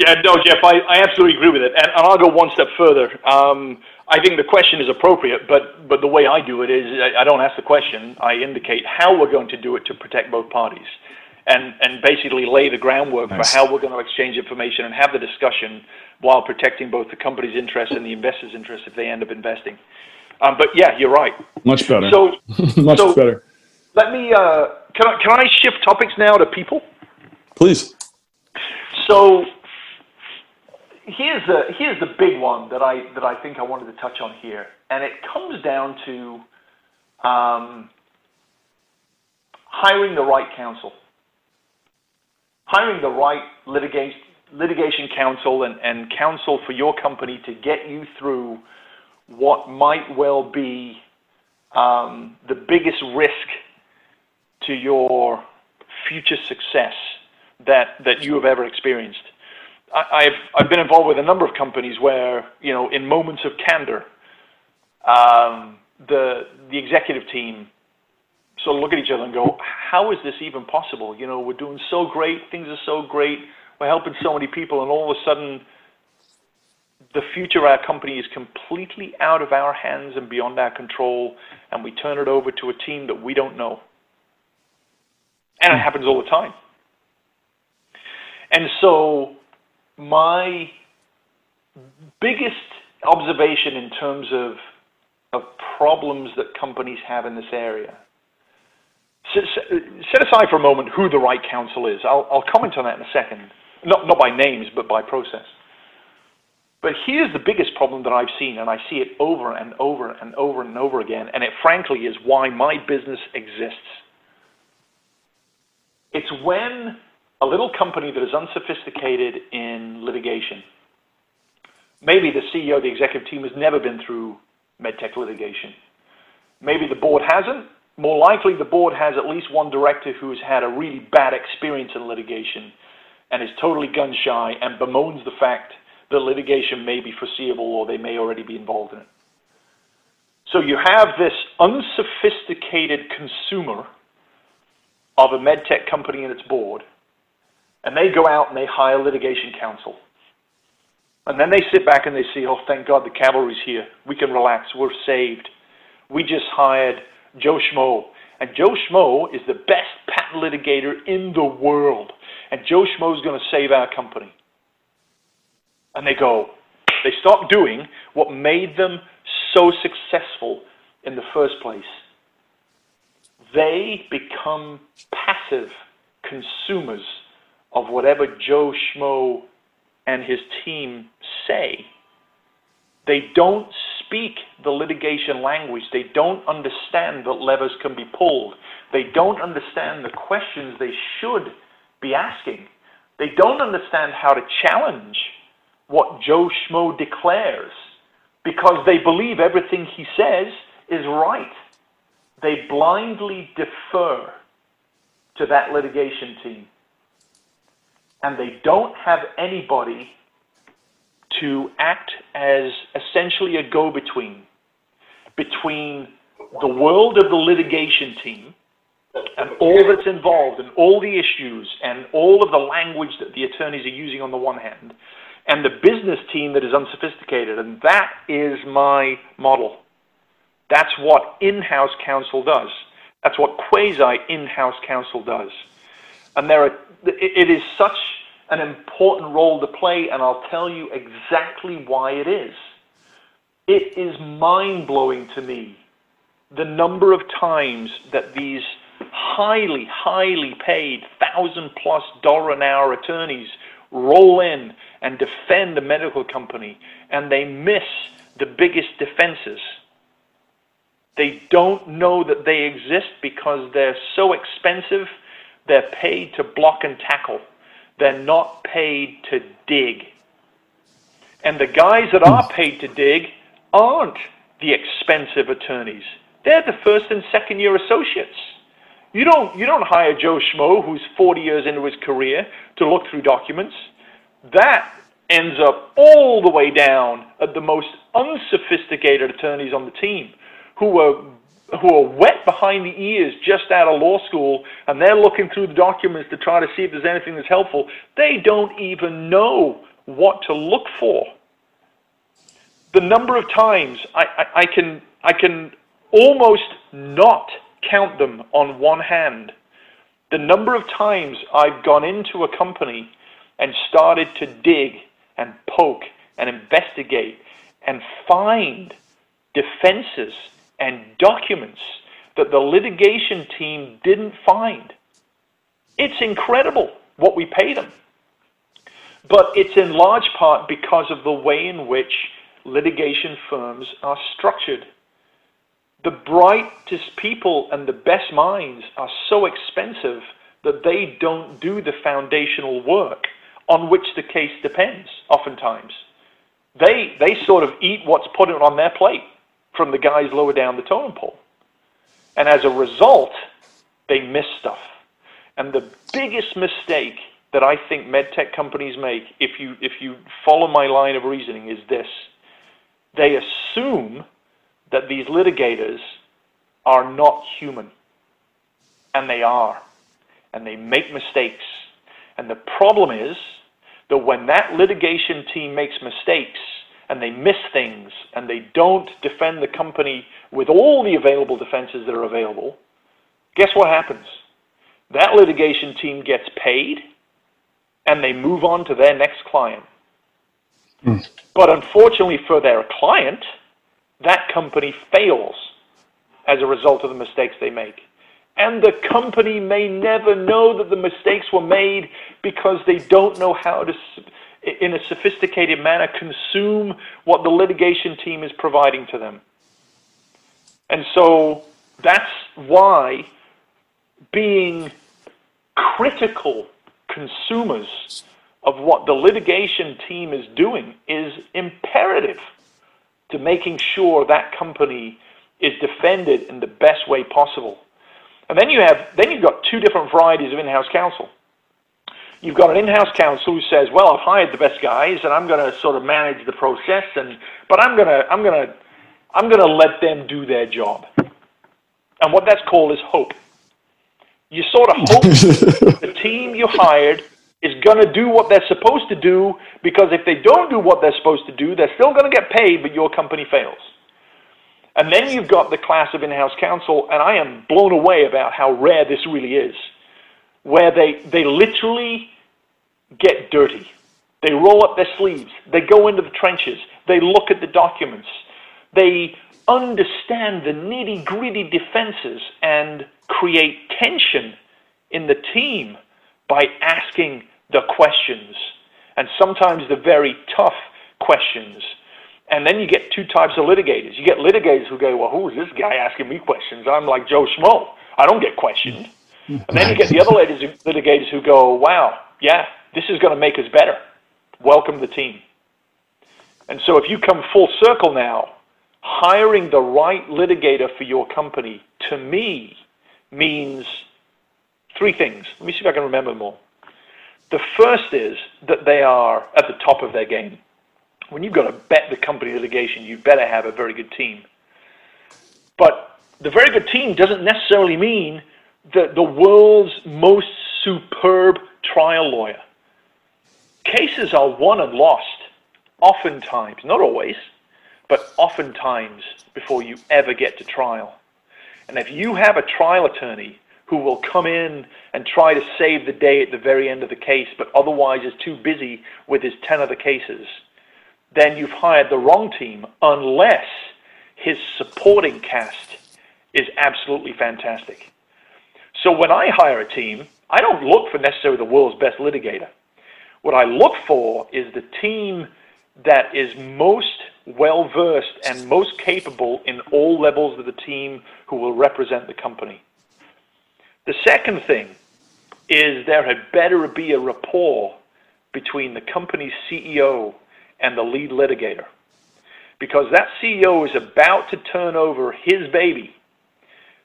Yeah, no, Jeff, I, I absolutely agree with it. And, and I'll go one step further. Um, I think the question is appropriate, but, but the way I do it is I, I don't ask the question, I indicate how we're going to do it to protect both parties and, and basically lay the groundwork nice. for how we're going to exchange information and have the discussion while protecting both the company's interest and the investor's interest if they end up investing. Um, but yeah, you're right. Much better. So much so better. Let me. Uh, can I can I shift topics now to people? Please. So here's the here's the big one that I that I think I wanted to touch on here, and it comes down to um, hiring the right counsel hiring the right litigation, litigation counsel and, and counsel for your company to get you through what might well be um, the biggest risk to your future success that, that you have ever experienced. I've been involved with a number of companies where, you know, in moments of candor, um, the, the executive team sort of look at each other and go, how is this even possible? You know, we're doing so great, things are so great, we're helping so many people, and all of a sudden, the future of our company is completely out of our hands and beyond our control, and we turn it over to a team that we don't know. And it happens all the time. My biggest observation in terms of, of problems that companies have in this area set aside for a moment who the right counsel is. I'll, I'll comment on that in a second. Not, not by names, but by process. But here's the biggest problem that I've seen, and I see it over and over and over and over again, and it frankly is why my business exists. It's when a little company that is unsophisticated in litigation, maybe the CEO, the executive team has never been through medtech litigation. Maybe the board hasn't, more likely the board has at least one director who's had a really bad experience in litigation and is totally gun shy and bemoans the fact that litigation may be foreseeable or they may already be involved in it. So you have this unsophisticated consumer of a medtech company and its board, and they go out and they hire litigation counsel. And then they sit back and they say, oh, thank God the cavalry's here. We can relax. We're saved. We just hired Joe Schmo. And Joe Schmo is the best patent litigator in the world. And Joe Schmo is going to save our company. And they go, they stop doing what made them so successful in the first place. They become passive consumers of whatever Joe Schmo and his team say. They don't speak the litigation language. They don't understand that levers can be pulled. They don't understand the questions they should be asking. They don't understand how to challenge what Joe Schmo declares because they believe everything he says is right. They blindly defer to that litigation team. And they don't have anybody to act as essentially a go between between the world of the litigation team and all that's involved and all the issues and all of the language that the attorneys are using on the one hand and the business team that is unsophisticated. And that is my model. That's what in house counsel does. That's what quasi in house counsel does. And there are, it is such an important role to play, and I'll tell you exactly why it is. It is mind blowing to me the number of times that these highly, highly paid, thousand plus dollar an hour attorneys roll in and defend a medical company and they miss the biggest defenses. They don't know that they exist because they're so expensive, they're paid to block and tackle. They're not paid to dig. And the guys that are paid to dig aren't the expensive attorneys. They're the first and second year associates. You don't, you don't hire Joe Schmo, who's 40 years into his career, to look through documents. That ends up all the way down at the most unsophisticated attorneys on the team who are who are wet behind the ears just out of law school and they're looking through the documents to try to see if there's anything that's helpful. They don't even know what to look for. The number of times I, I, I can I can almost not count them on one hand. The number of times I've gone into a company and started to dig and poke and investigate and find defenses and documents that the litigation team didn't find. It's incredible what we pay them. But it's in large part because of the way in which litigation firms are structured. The brightest people and the best minds are so expensive that they don't do the foundational work on which the case depends, oftentimes. They, they sort of eat what's put on their plate from the guys lower down the totem pole. And as a result, they miss stuff. And the biggest mistake that I think medtech companies make, if you, if you follow my line of reasoning, is this. They assume that these litigators are not human. And they are. And they make mistakes. And the problem is that when that litigation team makes mistakes and they miss things and they don't defend the company with all the available defenses that are available, guess what happens? That litigation team gets paid and they move on to their next client. Mm. But unfortunately for their client, that company fails as a result of the mistakes they make. And the company may never know that the mistakes were made because they don't know how to, in a sophisticated manner, consume what the litigation team is providing to them. And so that's why being critical consumers of what the litigation team is doing is imperative to making sure that company is defended in the best way possible. And then you have then you've got two different varieties of in-house counsel. You've got an in-house counsel who says, "Well, I've hired the best guys, and I'm going to sort of manage the process, and but I'm going to I'm going to I'm going to let them do their job." And what that's called is hope. You sort of hope the team you hired is going to do what they're supposed to do because if they don't do what they're supposed to do, they're still going to get paid, but your company fails. And then you've got the class of in-house counsel, and I am blown away about how rare this really is, where they, they literally get dirty. They roll up their sleeves. They go into the trenches. They look at the documents. They understand the nitty gritty defenses and create tension in the team by asking the questions and sometimes the very tough questions and then you get two types of litigators. You get litigators who go, well, who is this guy asking me questions? I'm like Joe Schmo. I don't get questioned. And then you get the other litigators who go, wow, yeah, this is going to make us better. Welcome the team. And so if you come full circle now, hiring the right litigator for your company, to me, means three things. Let me see if I can remember more. The first is that they are at the top of their game when you've got to bet the company litigation, you better have a very good team. But the very good team doesn't necessarily mean that the world's most superb trial lawyer. Cases are won and lost, oftentimes, not always, but oftentimes before you ever get to trial. And if you have a trial attorney who will come in and try to save the day at the very end of the case, but otherwise is too busy with his 10 other cases, then you've hired the wrong team unless his supporting cast is absolutely fantastic. So when I hire a team, I don't look for necessarily the world's best litigator. What I look for is the team that is most well versed and most capable in all levels of the team who will represent the company. The second thing is there had better be a rapport between the company's CEO and the lead litigator. Because that CEO is about to turn over his baby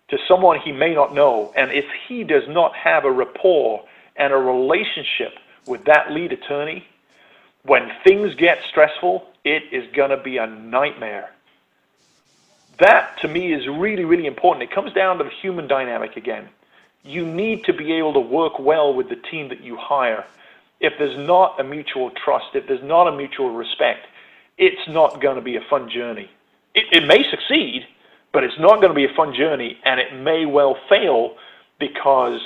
to someone he may not know, and if he does not have a rapport and a relationship with that lead attorney, when things get stressful, it is going to be a nightmare. That to me is really, really important. It comes down to the human dynamic again. You need to be able to work well with the team that you hire. If there's not a mutual trust, if there's not a mutual respect, it's not going to be a fun journey. It, it may succeed, but it's not going to be a fun journey, and it may well fail because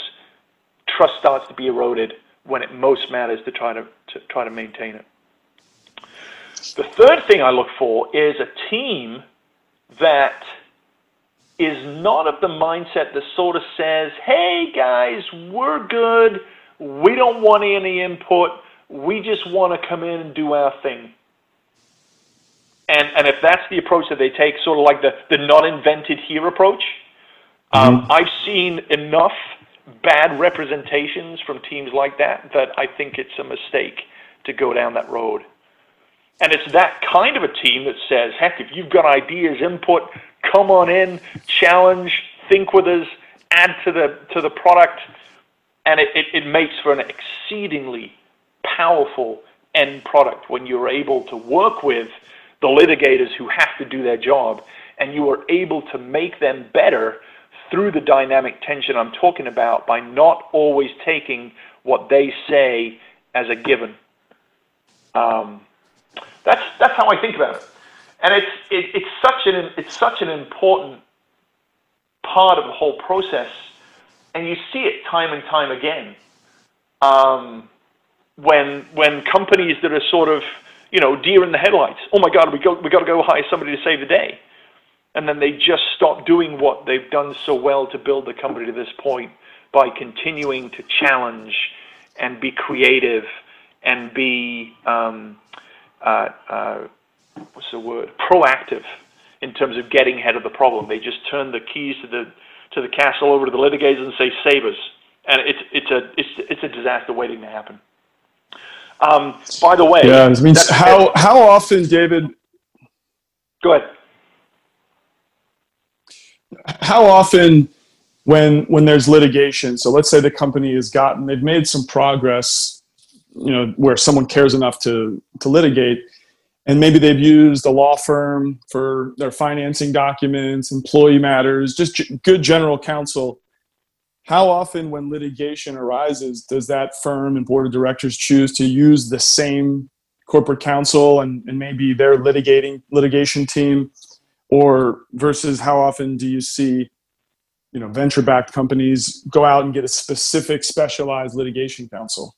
trust starts to be eroded when it most matters to try to, to try to maintain it. The third thing I look for is a team that is not of the mindset that sort of says, hey guys, we're good. We don't want any input. We just want to come in and do our thing. And, and if that's the approach that they take, sort of like the, the not invented here approach, um, mm-hmm. I've seen enough bad representations from teams like that that I think it's a mistake to go down that road. And it's that kind of a team that says, heck, if you've got ideas, input, come on in, challenge, think with us, add to the to the product, and it, it, it makes for an exceedingly powerful end product when you're able to work with the litigators who have to do their job, and you are able to make them better through the dynamic tension I'm talking about by not always taking what they say as a given. Um, that's that's how I think about it, and it's it, it's such an it's such an important part of the whole process, and you see it time and time again. Um, when when companies that are sort of you know deer in the headlights, oh my God, we got we got to go hire somebody to save the day, and then they just stop doing what they've done so well to build the company to this point by continuing to challenge and be creative and be um, uh, uh, what's the word proactive in terms of getting ahead of the problem. They just turn the keys to the to the castle over to the litigators and say save us, and it's it's a it's it's a disaster waiting to happen. Um, by the way, yeah, I mean, how how often, David? Go ahead. How often, when when there's litigation, so let's say the company has gotten they've made some progress you know where someone cares enough to to litigate and maybe they've used a law firm for their financing documents employee matters just good general counsel how often when litigation arises does that firm and board of directors choose to use the same corporate counsel and, and maybe their litigating litigation team or versus how often do you see you know venture backed companies go out and get a specific specialized litigation counsel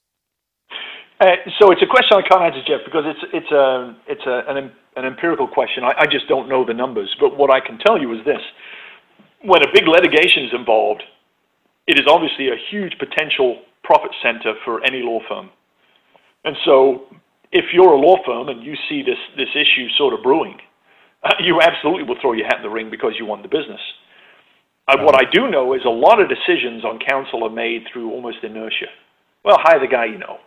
uh, so it's a question I can't answer, Jeff, because it's it's a it's a, an an empirical question. I, I just don't know the numbers. But what I can tell you is this: when a big litigation is involved, it is obviously a huge potential profit center for any law firm. And so, if you're a law firm and you see this this issue sort of brewing, you absolutely will throw your hat in the ring because you want the business. What I do know is a lot of decisions on counsel are made through almost inertia. Well, hire the guy you know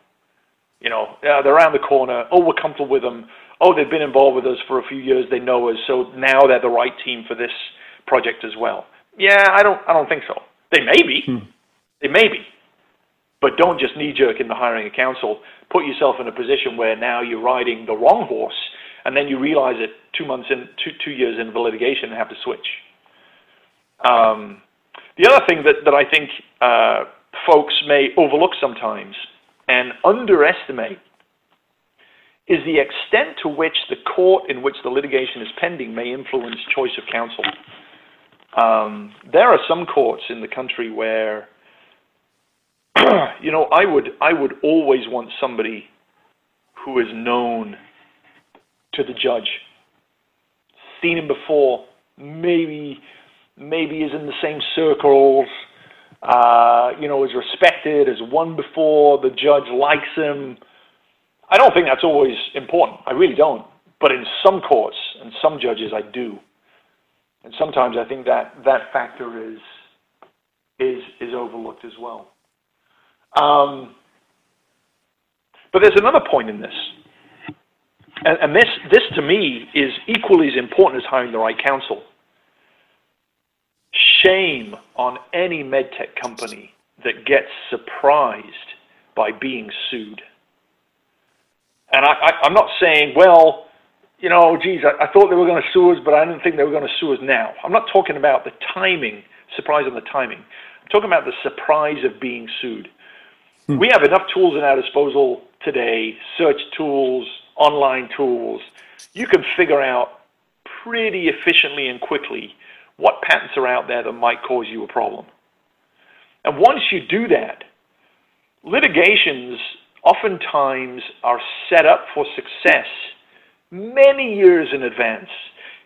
you know, uh, they're around the corner. Oh, we're comfortable with them. Oh, they've been involved with us for a few years. They know us. So now they're the right team for this project as well. Yeah, I don't. I don't think so. They may be. Hmm. They may be. But don't just knee jerk in the hiring of counsel. Put yourself in a position where now you're riding the wrong horse, and then you realize it two months in, two two years into the litigation, and have to switch. Um, the other thing that that I think uh, folks may overlook sometimes and underestimate is the extent to which the court in which the litigation is pending may influence choice of counsel. Um, there are some courts in the country where, you know, I would I would always want somebody who is known to the judge, seen him before, maybe maybe is in the same circles, uh, you know, is respected, has won before, the judge likes him. I don't think that's always important. I really don't. But in some courts and some judges, I do. And sometimes I think that that factor is is is overlooked as well. Um, but there's another point in this, and, and this this to me is equally as important as hiring the right counsel shame on any medtech company that gets surprised by being sued. And I, am not saying, well, you know, geez, I, I thought they were going to sue us, but I didn't think they were going to sue us now. I'm not talking about the timing, surprise on the timing. I'm talking about the surprise of being sued. Hmm. We have enough tools at our disposal today, search tools, online tools. You can figure out pretty efficiently and quickly what patents are out there that might cause you a problem. And once you do that, litigations oftentimes are set up for success many years in advance.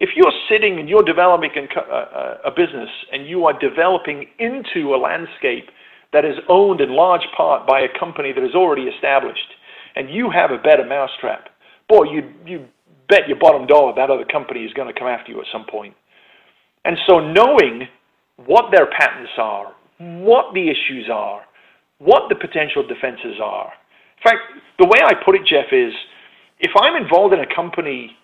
If you're sitting and you're developing a business and you are developing into a landscape that is owned in large part by a company that is already established, and you have a better mousetrap, boy, you, you bet your bottom dollar that other company is going to come after you at some point. And so knowing what their patents are, what the issues are, what the potential defenses are. In fact, the way I put it, Jeff, is if I'm involved in a company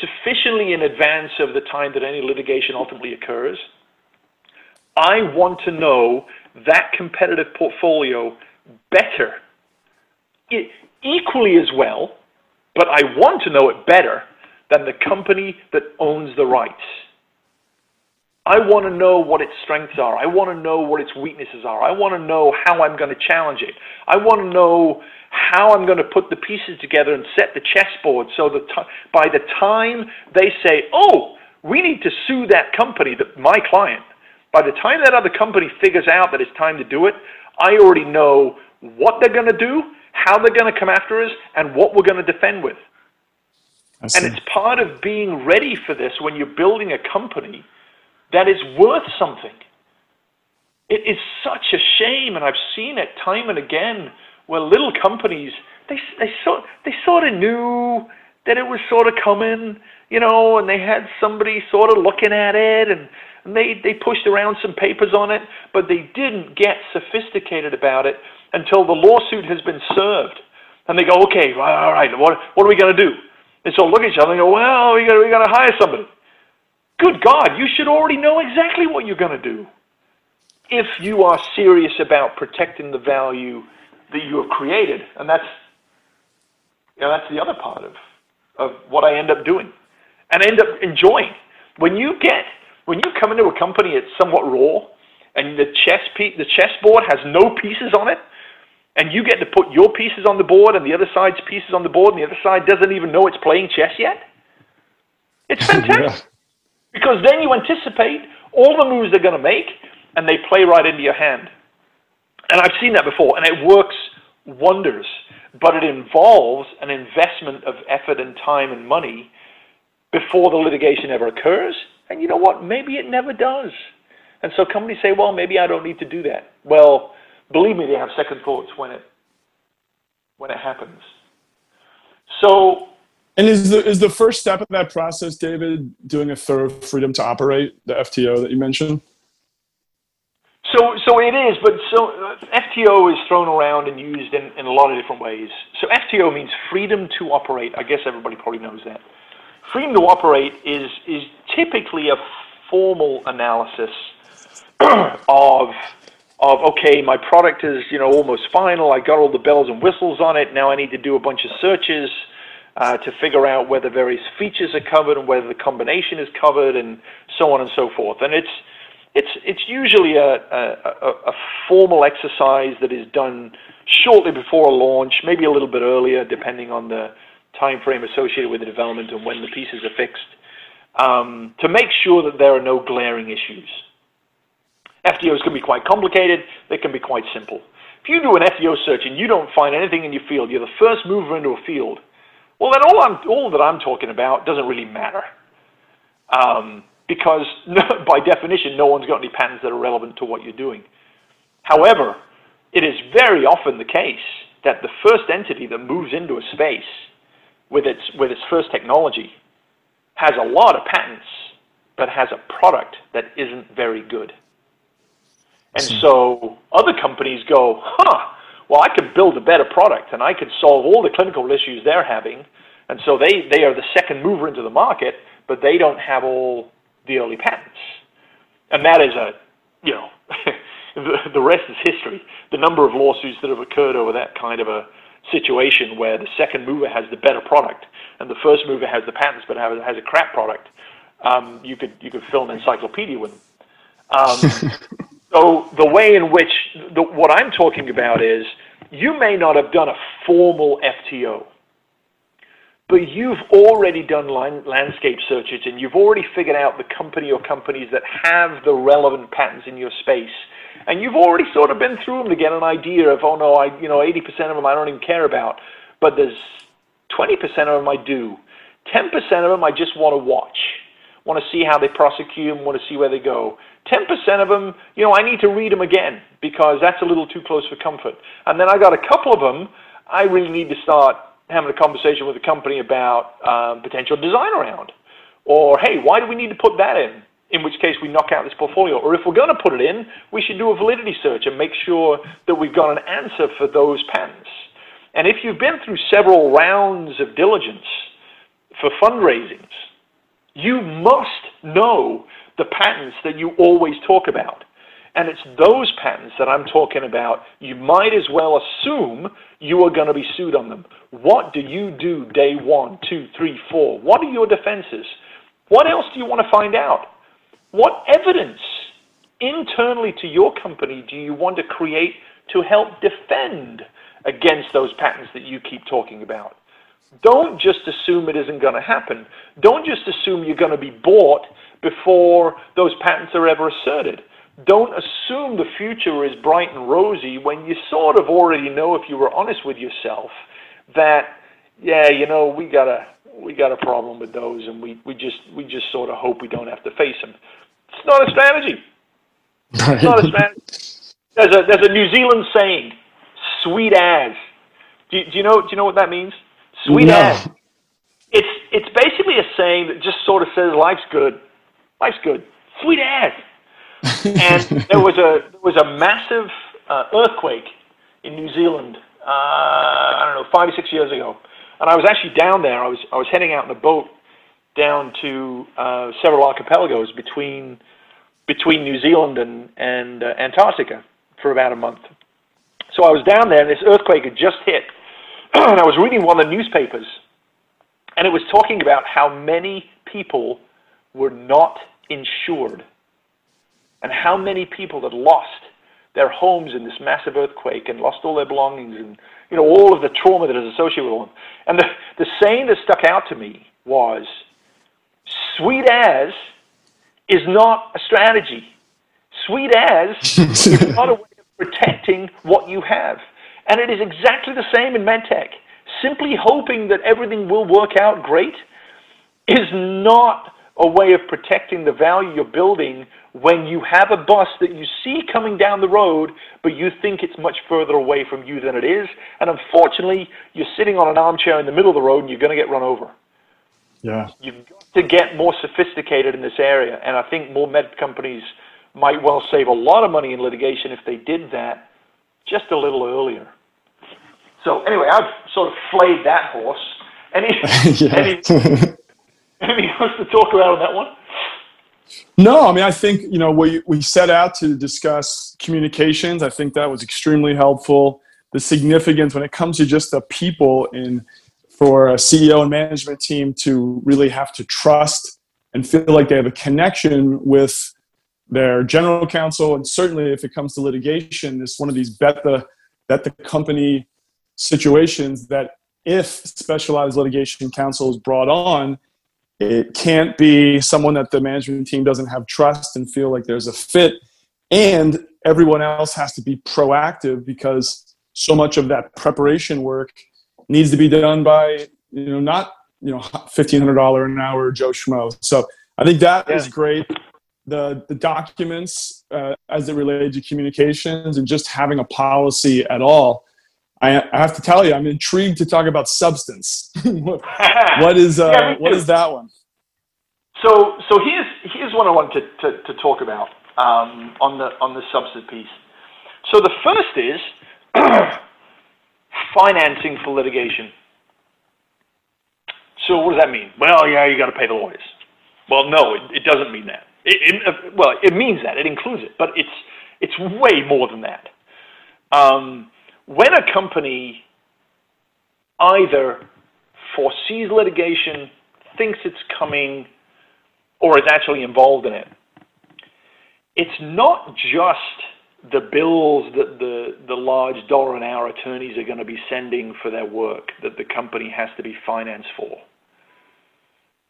sufficiently in advance of the time that any litigation ultimately occurs, I want to know that competitive portfolio better, it, equally as well, but I want to know it better than the company that owns the rights. I want to know what its strengths are. I want to know what its weaknesses are. I want to know how I'm going to challenge it. I want to know how I'm going to put the pieces together and set the chessboard so that by the time they say, oh, we need to sue that company, that my client, by the time that other company figures out that it's time to do it, I already know what they're going to do, how they're going to come after us, and what we're going to defend with. And it's part of being ready for this when you're building a company that is worth something. It is such a shame, and I've seen it time and again where little companies they they sort they sort of knew that it was sort of coming, you know, and they had somebody sort of looking at it, and, and they they pushed around some papers on it, but they didn't get sophisticated about it until the lawsuit has been served, and they go, okay, all right, what what are we going to do? And so look at each other and go, well, we got we to hire somebody. Good God, you should already know exactly what you're going to do. If you are serious about protecting the value that you have created, and that's you know, that's the other part of, of what I end up doing and end up enjoying. When you get when you come into a company it's somewhat raw and the chess piece, the chessboard has no pieces on it, and you get to put your pieces on the board and the other side's pieces on the board, and the other side doesn't even know it's playing chess yet. It's fantastic. yeah. Because then you anticipate all the moves they're going to make, and they play right into your hand. And I've seen that before, and it works wonders. But it involves an investment of effort and time and money before the litigation ever occurs. And you know what? Maybe it never does. And so companies say, well, maybe I don't need to do that. Well, believe me, they have second thoughts when it when it happens. So and is the is the first step of that process, David, doing a thorough freedom to operate, the FTO that you mentioned? So, so it is, but so uh, FTO is thrown around and used in, in a lot of different ways. So FTO means freedom to operate. I guess everybody probably knows that. Freedom to operate is is typically a formal analysis of of okay, my product is you know almost final. I got all the bells and whistles on it. Now I need to do a bunch of searches uh, to figure out whether various features are covered and whether the combination is covered and so on and so forth. And it's it's it's usually a, a, a formal exercise that is done shortly before a launch, maybe a little bit earlier, depending on the time frame associated with the development and when the pieces are fixed, um, to make sure that there are no glaring issues. FTOs can be quite complicated, they can be quite simple. If you do an FTO search and you don't find anything in your field, you're the first mover into a field, well, then all, I'm, all that I'm talking about doesn't really matter. Um, because by definition, no one's got any patents that are relevant to what you're doing. However, it is very often the case that the first entity that moves into a space with its, with its first technology has a lot of patents, but has a product that isn't very good. And hmm. so other companies go, huh, well, I could build a better product and I could solve all the clinical issues they're having. And so they, they are the second mover into the market, but they don't have all the early patents. and that is a, you know, the, the rest is history. The number of lawsuits that have occurred over that kind of a situation where the second mover has the better product and the first mover has the patents but has, has a crap product, um, you could you could fill an encyclopedia with them. Um, so the way in which the, what I'm talking about is you may not have done a formal FTO, but you've already done landscape searches and you've already figured out the company or companies that have the relevant patents in your space. And you've already sort of been through them to get an idea of, oh no, I, you know, 80% of them I don't even care about, but there's 20% of them I do. 10% of them I just want to watch, want to see how they prosecute them, want to see where they go. 10% of them, you know, I need to read them again because that's a little too close for comfort. And then I got a couple of them I really need to start having a conversation with a company about um, potential design around. Or, hey, why do we need to put that in? In which case we knock out this portfolio. Or if we're going to put it in, we should do a validity search and make sure that we've got an answer for those patents. And if you've been through several rounds of diligence for fundraisings, you must know the patents that you always talk about. And it's those patents that I'm talking about. You might as well assume you are going to be sued on them. What do you do day one, two, three, four? What are your defenses? What else do you want to find out? What evidence internally to your company do you want to create to help defend against those patents that you keep talking about? Don't just assume it isn't going to happen. Don't just assume you're going to be bought before those patents are ever asserted don't assume the future is bright and rosy when you sort of already know if you were honest with yourself that yeah you know we got a we got a problem with those and we, we just we just sort of hope we don't have to face them. It's not a strategy. It's not a strategy. There's a there's a new zealand saying sweet as. Do you, do you know do you know what that means? Sweet no. as. It's it's basically a saying that just sort of says life's good. Life's good. Sweet as and there was a there was a massive uh, earthquake in New Zealand. Uh, I don't know, five or six years ago, and I was actually down there. I was I was heading out in a boat down to uh, several archipelagos between between New Zealand and and uh, Antarctica for about a month. So I was down there, and this earthquake had just hit, and I was reading one of the newspapers, and it was talking about how many people were not insured and how many people had lost their homes in this massive earthquake and lost all their belongings and you know all of the trauma that is associated with them. And the, the saying that stuck out to me was, "Sweet as is not a strategy. Sweet as is not a way of protecting what you have." And it is exactly the same in medtech. Simply hoping that everything will work out great is not a way of protecting the value you're building when you have a bus that you see coming down the road, but you think it's much further away from you than it is. And unfortunately, you're sitting on an armchair in the middle of the road and you're going to get run over. Yeah. You've got to get more sophisticated in this area. And I think more med companies might well save a lot of money in litigation if they did that just a little earlier. So anyway, I've sort of flayed that horse. Any, any, anything else to talk about on that one? No, I mean, I think, you know, we, we set out to discuss communications. I think that was extremely helpful. The significance when it comes to just the people in for a CEO and management team to really have to trust and feel like they have a connection with their general counsel. And certainly if it comes to litigation, it's one of these bet the, the company situations that if specialized litigation counsel is brought on, it can't be someone that the management team doesn't have trust and feel like there's a fit. And everyone else has to be proactive because so much of that preparation work needs to be done by, you know, not, you know, $1,500 an hour Joe Schmo. So I think that yeah. is great. The, the documents uh, as it relates to communications and just having a policy at all I, I have to tell you, I'm intrigued to talk about substance. what is uh, yeah, what is that one? So so here's here's what I want to, to, to talk about um, on the on the substance piece. So the first is financing for litigation. So what does that mean? Well, yeah, you got to pay the lawyers. Well, no, it, it doesn't mean that. It, it, well, it means that it includes it, but it's it's way more than that. Um, when a company either foresees litigation, thinks it's coming, or is actually involved in it, it's not just the bills that the, the large dollar an hour attorneys are going to be sending for their work that the company has to be financed for.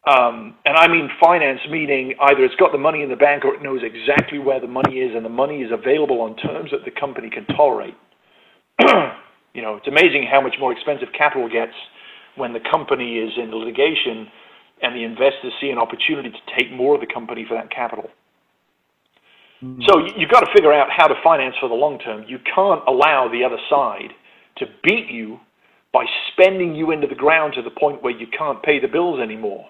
Um, and I mean finance, meaning either it's got the money in the bank or it knows exactly where the money is and the money is available on terms that the company can tolerate. you know, it's amazing how much more expensive capital gets when the company is in litigation and the investors see an opportunity to take more of the company for that capital. Mm-hmm. So you've got to figure out how to finance for the long term. You can't allow the other side to beat you by spending you into the ground to the point where you can't pay the bills anymore.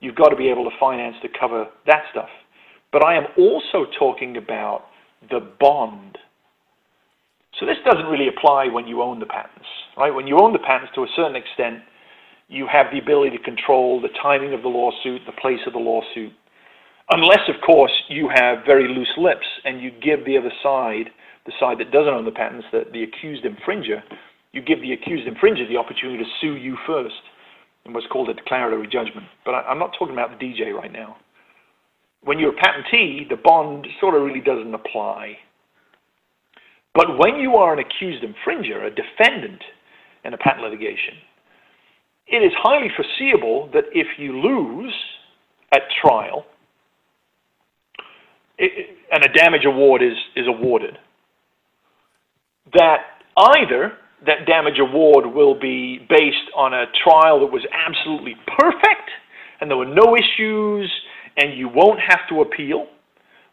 You've got to be able to finance to cover that stuff. But I am also talking about the bond. So this doesn't really apply when you own the patents, right? When you own the patents to a certain extent, you have the ability to control the timing of the lawsuit, the place of the lawsuit. Unless, of course, you have very loose lips and you give the other side, the side that doesn't own the patents, the, the accused infringer, you give the accused infringer the opportunity to sue you first in what's called a declaratory judgment. But I, I'm not talking about the DJ right now. When you're a patentee, the bond sort of really doesn't apply. But when you are an accused infringer, a defendant in a patent litigation, it is highly foreseeable that if you lose at trial, it, and a damage award is, is awarded, that either that damage award will be based on a trial that was absolutely perfect and there were no issues and you won't have to appeal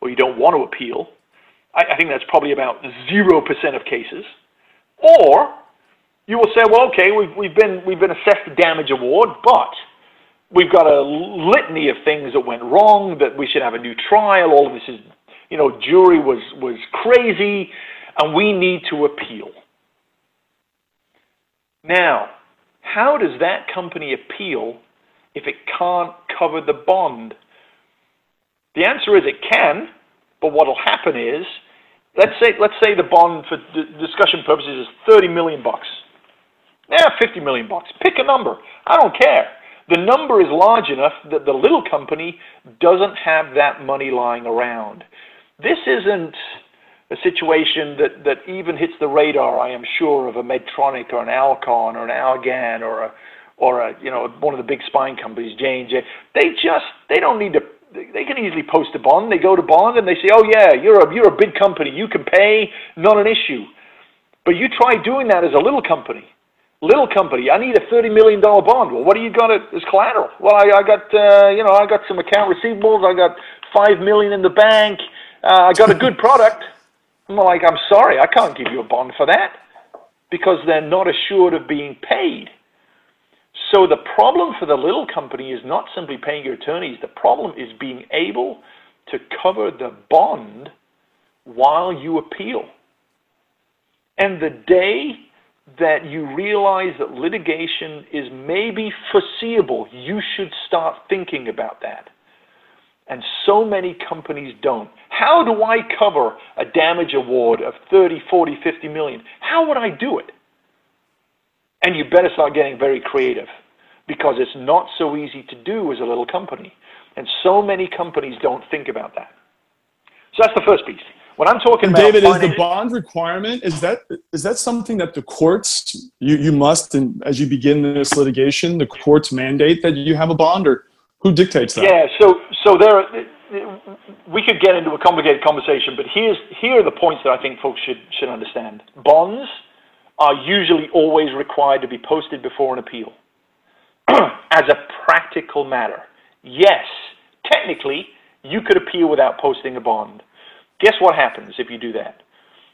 or you don't want to appeal. I, I think that's probably about 0% of cases. Or you will say, well, okay, we've, we've, been, we've been assessed a damage award, but we've got a litany of things that went wrong, that we should have a new trial, all of this is, you know, jury was, was crazy, and we need to appeal. Now, how does that company appeal if it can't cover the bond? The answer is it can, but what will happen is, let's say, let's say the bond for discussion purposes is 30 million bucks. Yeah, 50 million bucks. Pick a number. I don't care. The number is large enough that the little company doesn't have that money lying around. This isn't a situation that, that even hits the radar, I am sure, of a Medtronic or an Alcon or an Allergan or a, or a, you know, one of the big spine companies, J&J. They just, they don't need to, they can easily post a bond. They go to bond and they say, oh yeah, you're a, you're a big company. You can pay, not an issue. But you try doing that as a little company. Little company, I need a $30 million bond. Well, what do you got as collateral? Well, I, I got, uh, you know, I got some account receivables. I got 5 million in the bank. Uh, I got a good product. I'm like, I'm sorry, I can't give you a bond for that because they're not assured of being paid. So the problem for the little company is not simply paying your attorneys. The problem is being able to cover the bond while you appeal. And the day that you realize that litigation is maybe foreseeable, you should start thinking about that. And so many companies don't. How do I cover a damage award of 30, 40, 50 million? How would I do it? And you better start getting very creative because it's not so easy to do as a little company. And so many companies don't think about that. So that's the first piece. When I'm talking about David, is the bond requirement is that is that something that the courts you, you must and as you begin this litigation, the courts mandate that you have a bond or who dictates that? Yeah, so so there, we could get into a complicated conversation, but here's here are the points that I think folks should should understand. Bonds are usually always required to be posted before an appeal, as a practical matter. Yes, technically, you could appeal without posting a bond. Guess what happens if you do that?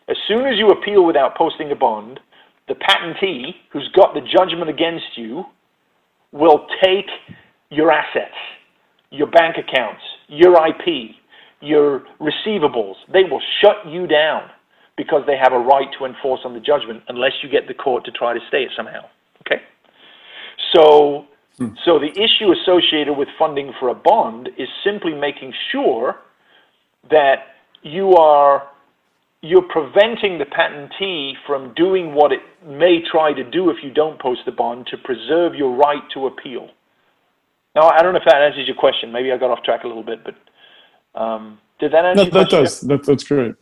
As soon as you appeal without posting a bond, the patentee who's got the judgment against you will take your assets, your bank accounts, your IP, your receivables. They will shut you down because they have a right to enforce on the judgment unless you get the court to try to stay it somehow. Okay? So Hmm. So the issue associated with funding for a bond is simply making sure that you are you're preventing the patentee from doing what it may try to do if you don't post the bond to preserve your right to appeal. Now, I don't know if that answers your question. Maybe I got off track a little bit, but um, did that answer? No, that does. That, that's great.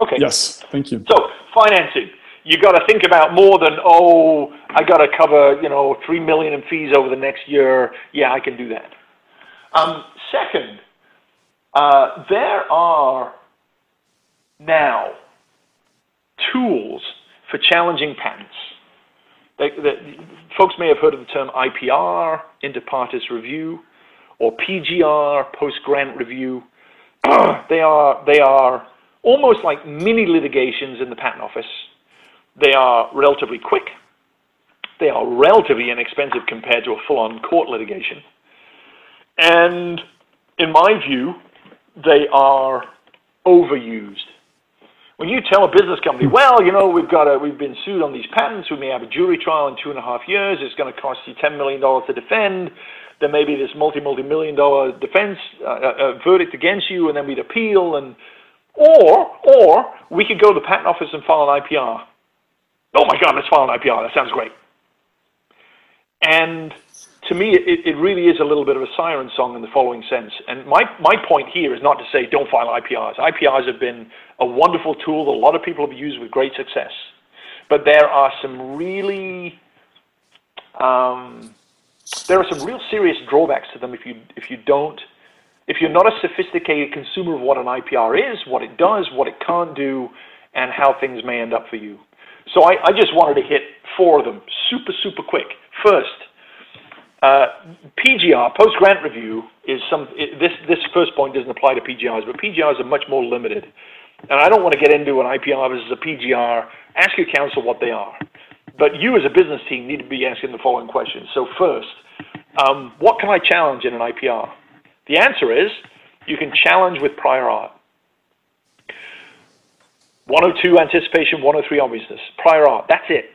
Okay. Yes. Thank you. So financing, you got to think about more than oh, I got to cover you know three million in fees over the next year. Yeah, I can do that. Um, second, uh, there are now tools for challenging patents. They, they, folks may have heard of the term IPR, inter partes review, or PGR, post grant review. they are they are almost like mini litigations in the patent office. They are relatively quick. They are relatively inexpensive compared to a full-on court litigation. And in my view, they are overused. When you tell a business company, well, you know, we've got a, we've been sued on these patents, we may have a jury trial in two and a half years, it's going to cost you $10 million to defend, there may be this multi, multi-million dollar defense uh, uh, verdict against you, and then we'd appeal, and or, or we could go to the patent office and file an IPR. Oh my God, let's file an IPR. That sounds great. And to me, it, it really is a little bit of a siren song in the following sense. And my, my point here is not to say don't file IPRs. IPRs have been a wonderful tool that a lot of people have used with great success. But there are some really, um, there are some real serious drawbacks to them if you, if you don't, if you're not a sophisticated consumer of what an IPR is, what it does, what it can't do, and how things may end up for you. So I, I just wanted to hit four of them super, super quick. First, uh, PGR, post-grant review, is some, it, this, this first point doesn't apply to PGRs, but PGRs are much more limited. And I don't want to get into an IPR versus a PGR. Ask your counsel what they are. But you as a business team need to be asking the following questions. So first, um, what can I challenge in an IPR? The answer is you can challenge with prior art. 102 anticipation, 103 obviousness, prior art, that's it.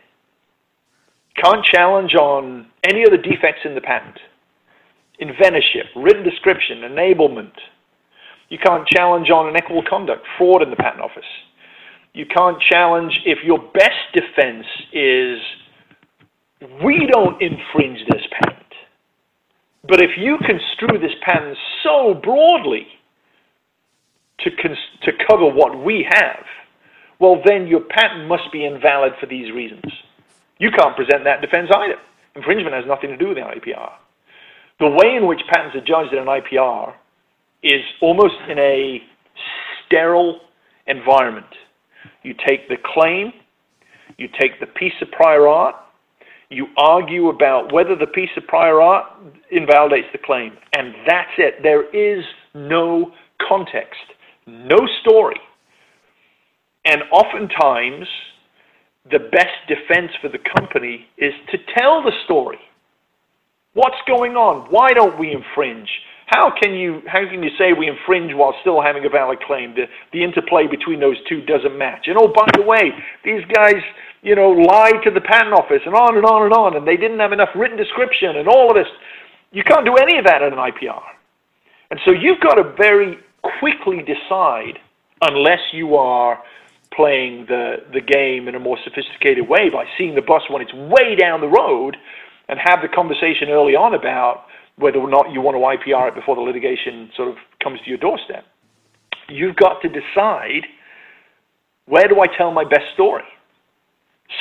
Can't challenge on any of the defects in the patent. Inventorship, written description, enablement. You can't challenge on inequitable conduct, fraud in the patent office. You can't challenge if your best defense is we don't infringe this patent. But if you construe this patent so broadly to, to cover what we have, well, then your patent must be invalid for these reasons. You can't present that defense either. Infringement has nothing to do with the IPR. The way in which patents are judged in an IPR is almost in a sterile environment. You take the claim, you take the piece of prior art, you argue about whether the piece of prior art invalidates the claim, and that's it. There is no context, no story. And oftentimes, the best defense for the company is to tell the story. What's going on? Why don't we infringe? How can you how can you say we infringe while still having a valid claim? The the interplay between those two doesn't match. And oh, by the way, these guys, you know, lied to the patent office and on and on and on, and they didn't have enough written description and all of this. You can't do any of that in an IPR. And so you've got to very quickly decide, unless you are playing the, the game in a more sophisticated way by seeing the bus when it's way down the road and have the conversation early on about whether or not you want to IPR it before the litigation sort of comes to your doorstep. You've got to decide where do I tell my best story?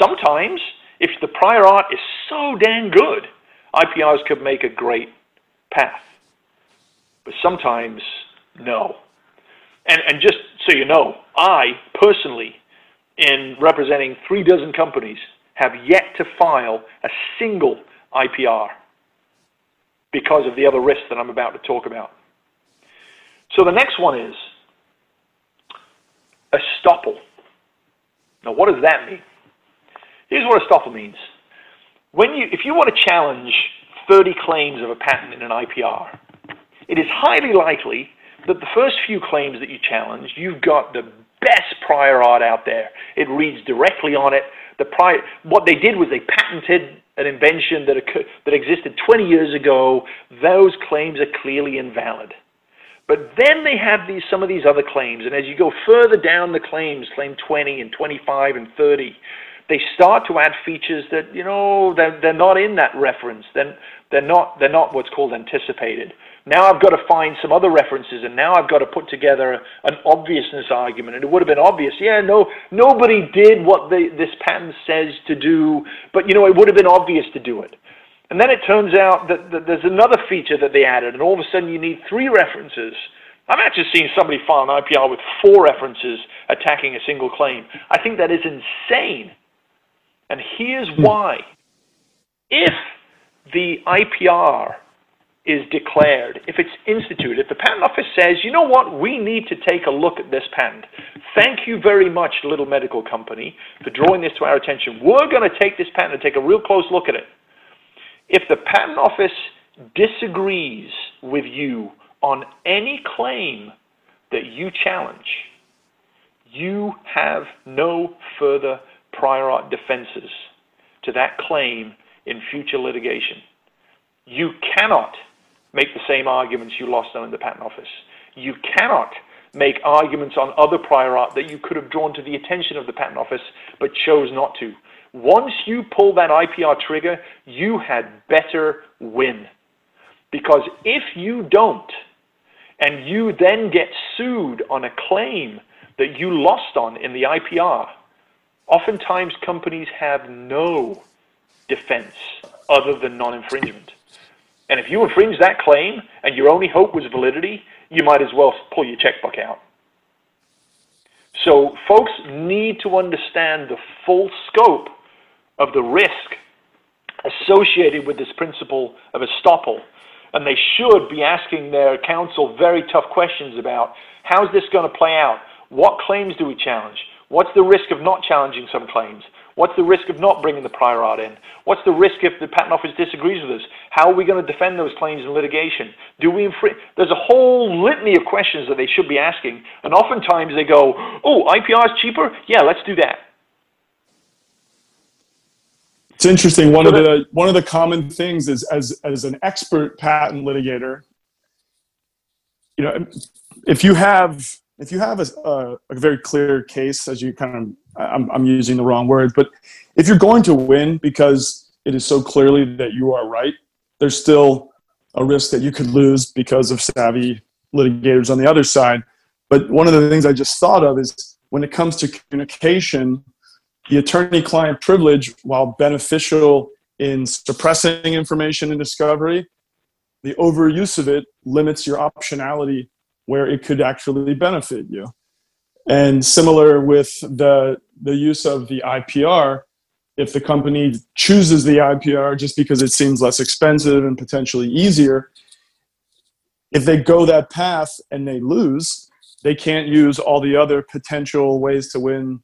Sometimes, if the prior art is so dang good, IPRs could make a great path. But sometimes, no. And, and just so you know, I personally, in representing three dozen companies, have yet to file a single IPR because of the other risks that I'm about to talk about. So the next one is estoppel. Now, what does that mean? Here's what estoppel means. When you, if you want to challenge 30 claims of a patent in an IPR, it is highly likely that the first few claims that you challenge, you've got the best prior art out there. It reads directly on it. The prior, what they did was they patented an invention that, occur- that existed 20 years ago, those claims are clearly invalid. But then they have these, some of these other claims, and as you go further down the claims, claim 20 and 25 and 30, they start to add features that, you know, they're, they're not in that reference. They're, they're, not, they're not what's called anticipated. Now I've got to find some other references, and now I've got to put together an obviousness argument. And it would have been obvious, yeah, no, nobody did what the, this patent says to do, but you know, it would have been obvious to do it. And then it turns out that, that there's another feature that they added, and all of a sudden you need three references. I've actually seen somebody file an IPR with four references attacking a single claim. I think that is insane. And here's hmm. why. If the IPR is declared, if it's instituted, if the patent office says, you know what, we need to take a look at this patent. Thank you very much, little medical company, for drawing this to our attention. We're going to take this patent and take a real close look at it. If the patent office disagrees with you on any claim that you challenge, you have no further prior art defenses to that claim in future litigation. You cannot make the same arguments you lost on in the patent office. You cannot make arguments on other prior art that you could have drawn to the attention of the patent office but chose not to. Once you pull that IPR trigger, you had better win. Because if you don't, and you then get sued on a claim that you lost on in the IPR, oftentimes companies have no defense other than non infringement. And if you infringe that claim and your only hope was validity, you might as well pull your checkbook out. So, folks need to understand the full scope of the risk associated with this principle of estoppel. And they should be asking their counsel very tough questions about how's this going to play out? What claims do we challenge? What's the risk of not challenging some claims? What's the risk of not bringing the prior art in? What's the risk if the patent office disagrees with us? How are we going to defend those claims in litigation? Do we infringe? There's a whole litany of questions that they should be asking, and oftentimes they go, "Oh, IPR is cheaper? Yeah, let's do that." It's interesting. One so of the one of the common things is as as an expert patent litigator, you know, if you have if you have a, a, a, very clear case, as you kind of, I'm, I'm using the wrong word, but if you're going to win because it is so clearly that you are right, there's still a risk that you could lose because of savvy litigators on the other side. But one of the things I just thought of is when it comes to communication, the attorney client privilege, while beneficial in suppressing information and discovery, the overuse of it limits your optionality where it could actually benefit you. And similar with the, the use of the IPR, if the company chooses the IPR just because it seems less expensive and potentially easier, if they go that path and they lose, they can't use all the other potential ways to win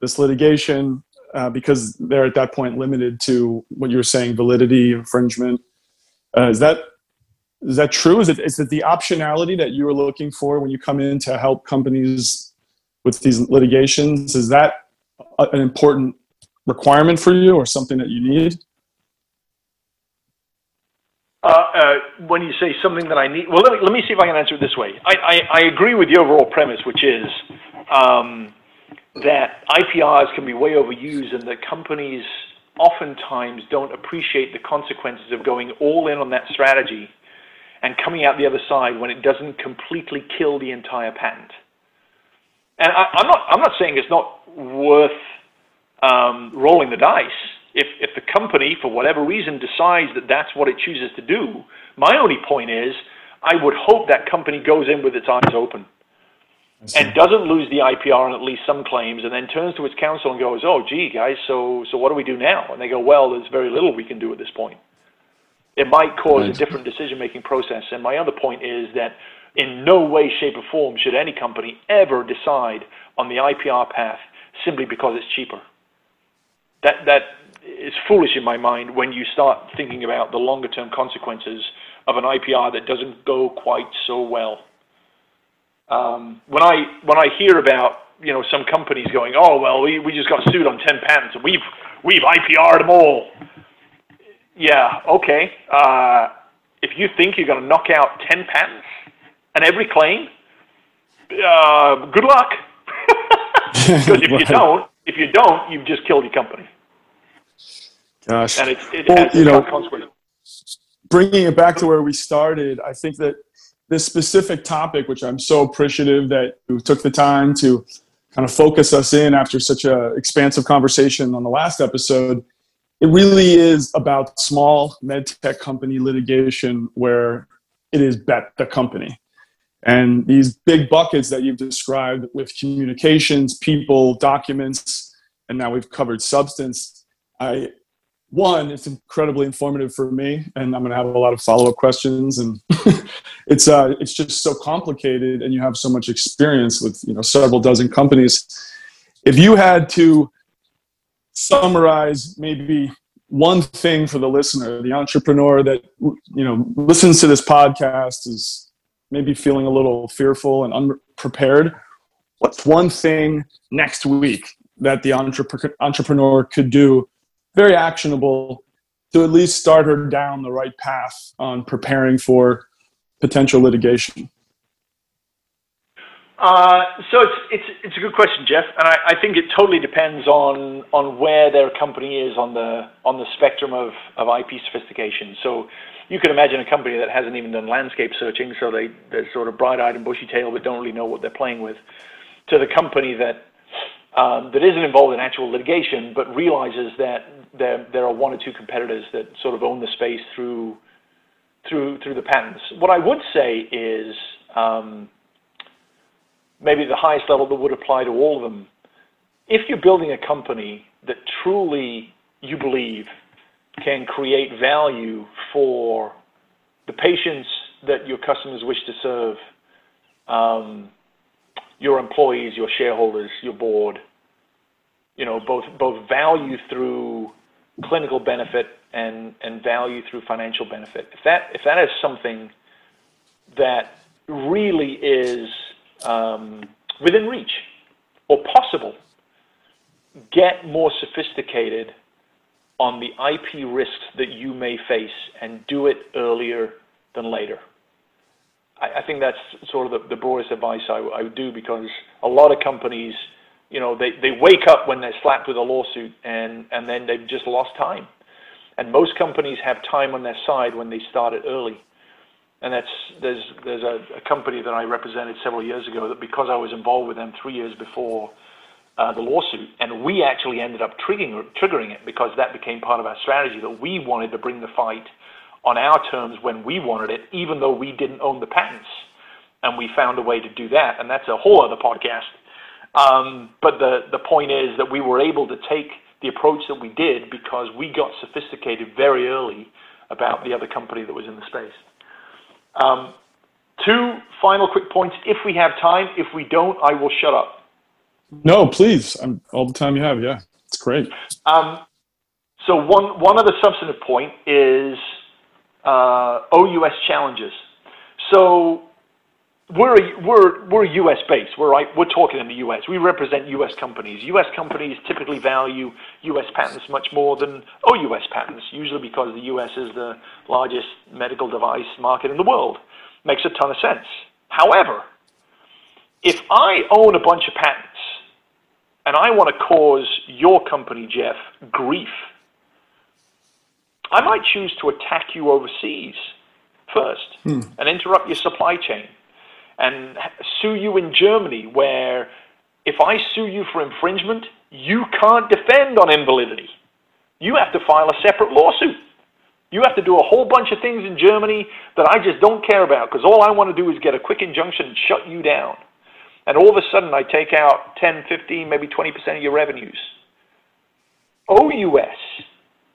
this litigation uh, because they're at that point limited to what you were saying validity, infringement. Uh, is that is that true? Is it is it the optionality that you were looking for when you come in to help companies with these litigations? Is that an important requirement for you, or something that you need? Uh, uh, when you say something that I need, well, let me, let me see if I can answer it this way. I, I, I agree with the overall premise, which is um, that IPRs can be way overused and that companies oftentimes don't appreciate the consequences of going all in on that strategy and coming out the other side when it doesn't completely kill the entire patent. And I, am not, I'm not saying it's not worth um, rolling the dice. If, if the company, for whatever reason, decides that that's what it chooses to do, my only point is I would hope that company goes in with its eyes open and doesn't lose the IPR on at least some claims, and then turns to its counsel and goes, "Oh, gee, guys, so so what do we do now?" And they go, "Well, there's very little we can do at this point." It might cause right. a different decision making process. And my other point is that in no way, shape, or form should any company ever decide on the IPR path simply because it's cheaper. That, that is foolish in my mind when you start thinking about the longer term consequences of an IPR that doesn't go quite so well. Um, when I when I hear about you know some companies going, oh well, we, just got sued on ten patents and we've we've IPR'd them all. yeah, okay. Uh, if you think you're going to knock out 10 patents and every claim, uh, good luck. Because if you don't, if you don't, you've just killed your company. Gosh. And it's, it well, you know, bringing it back to where we started, I think that this specific topic, which I'm so appreciative that you took the time to kind of focus us in after such a expansive conversation on the last episode, it really is about small med tech company litigation where it is bet the company. And these big buckets that you've described with communications, people, documents, and now we've covered substance. I one, it's incredibly informative for me, and I'm going to have a lot of follow up questions. And it's uh, it's just so complicated, and you have so much experience with you know several dozen companies. If you had to summarize maybe one thing for the listener, the entrepreneur that you know listens to this podcast is maybe feeling a little fearful and unprepared. What's one thing next week that the entrepreneur could do very actionable to at least start her down the right path on preparing for potential litigation? Uh, so it's, it's, it's a good question, Jeff, and I, I think it totally depends on, on where their company is on the, on the spectrum of, of IP sophistication. So you can imagine a company that hasn't even done landscape searching, so they, they're sort of bright-eyed and bushy-tailed but don't really know what they're playing with, to the company that, um, that isn't involved in actual litigation but realizes that there, there are one or two competitors that sort of own the space through through through the patents. What I would say is um, maybe the highest level that would apply to all of them. If you're building a company that truly you believe can create value for the patients that your customers wish to serve, um, your employees, your shareholders, your board, you know, both both value through clinical benefit and, and value through financial benefit. If that, if that is something that really is um, within reach or possible, get more sophisticated on the IP risks that you may face and do it earlier than later. I, I think that's sort of the, the broadest advice I, I would do because a lot of companies – you know, they, they wake up when they're slapped with a lawsuit and, and then they've just lost time. And most companies have time on their side when they start it early. And that's, there's, there's a, a company that I represented several years ago that because I was involved with them three years before uh, the lawsuit, and we actually ended up triggering, triggering it because that became part of our strategy that we wanted to bring the fight on our terms when we wanted it, even though we didn't own the patents. And we found a way to do that. And that's a whole other podcast um, but the, the point is that we were able to take the approach that we did because we got sophisticated very early about the other company that was in the space. Um, two final quick points if we have time. If we don't, I will shut up. No, please. I'm, all the time you have. Yeah, it's great. Um, so one, one other substantive point is uh, OUS challenges. So we're we're we're U.S. based. We're right. We're talking in the U.S. We represent U.S. companies. U.S. companies typically value U.S. patents much more than OUS patents, usually because the U.S. is the largest medical device market in the world. Makes a ton of sense. However, if I own a bunch of patents and I want to cause your company, Jeff, grief, I might choose to attack you overseas first hmm. and interrupt your supply chain and sue you in Germany, where if I sue you for infringement, you can't defend on invalidity. You have to file a separate lawsuit. You have to do a whole bunch of things in Germany that I just don't care about because all I want to do is get a quick injunction and shut you down. And all of a sudden I take out 10, 15, maybe 20% of your revenues. OUS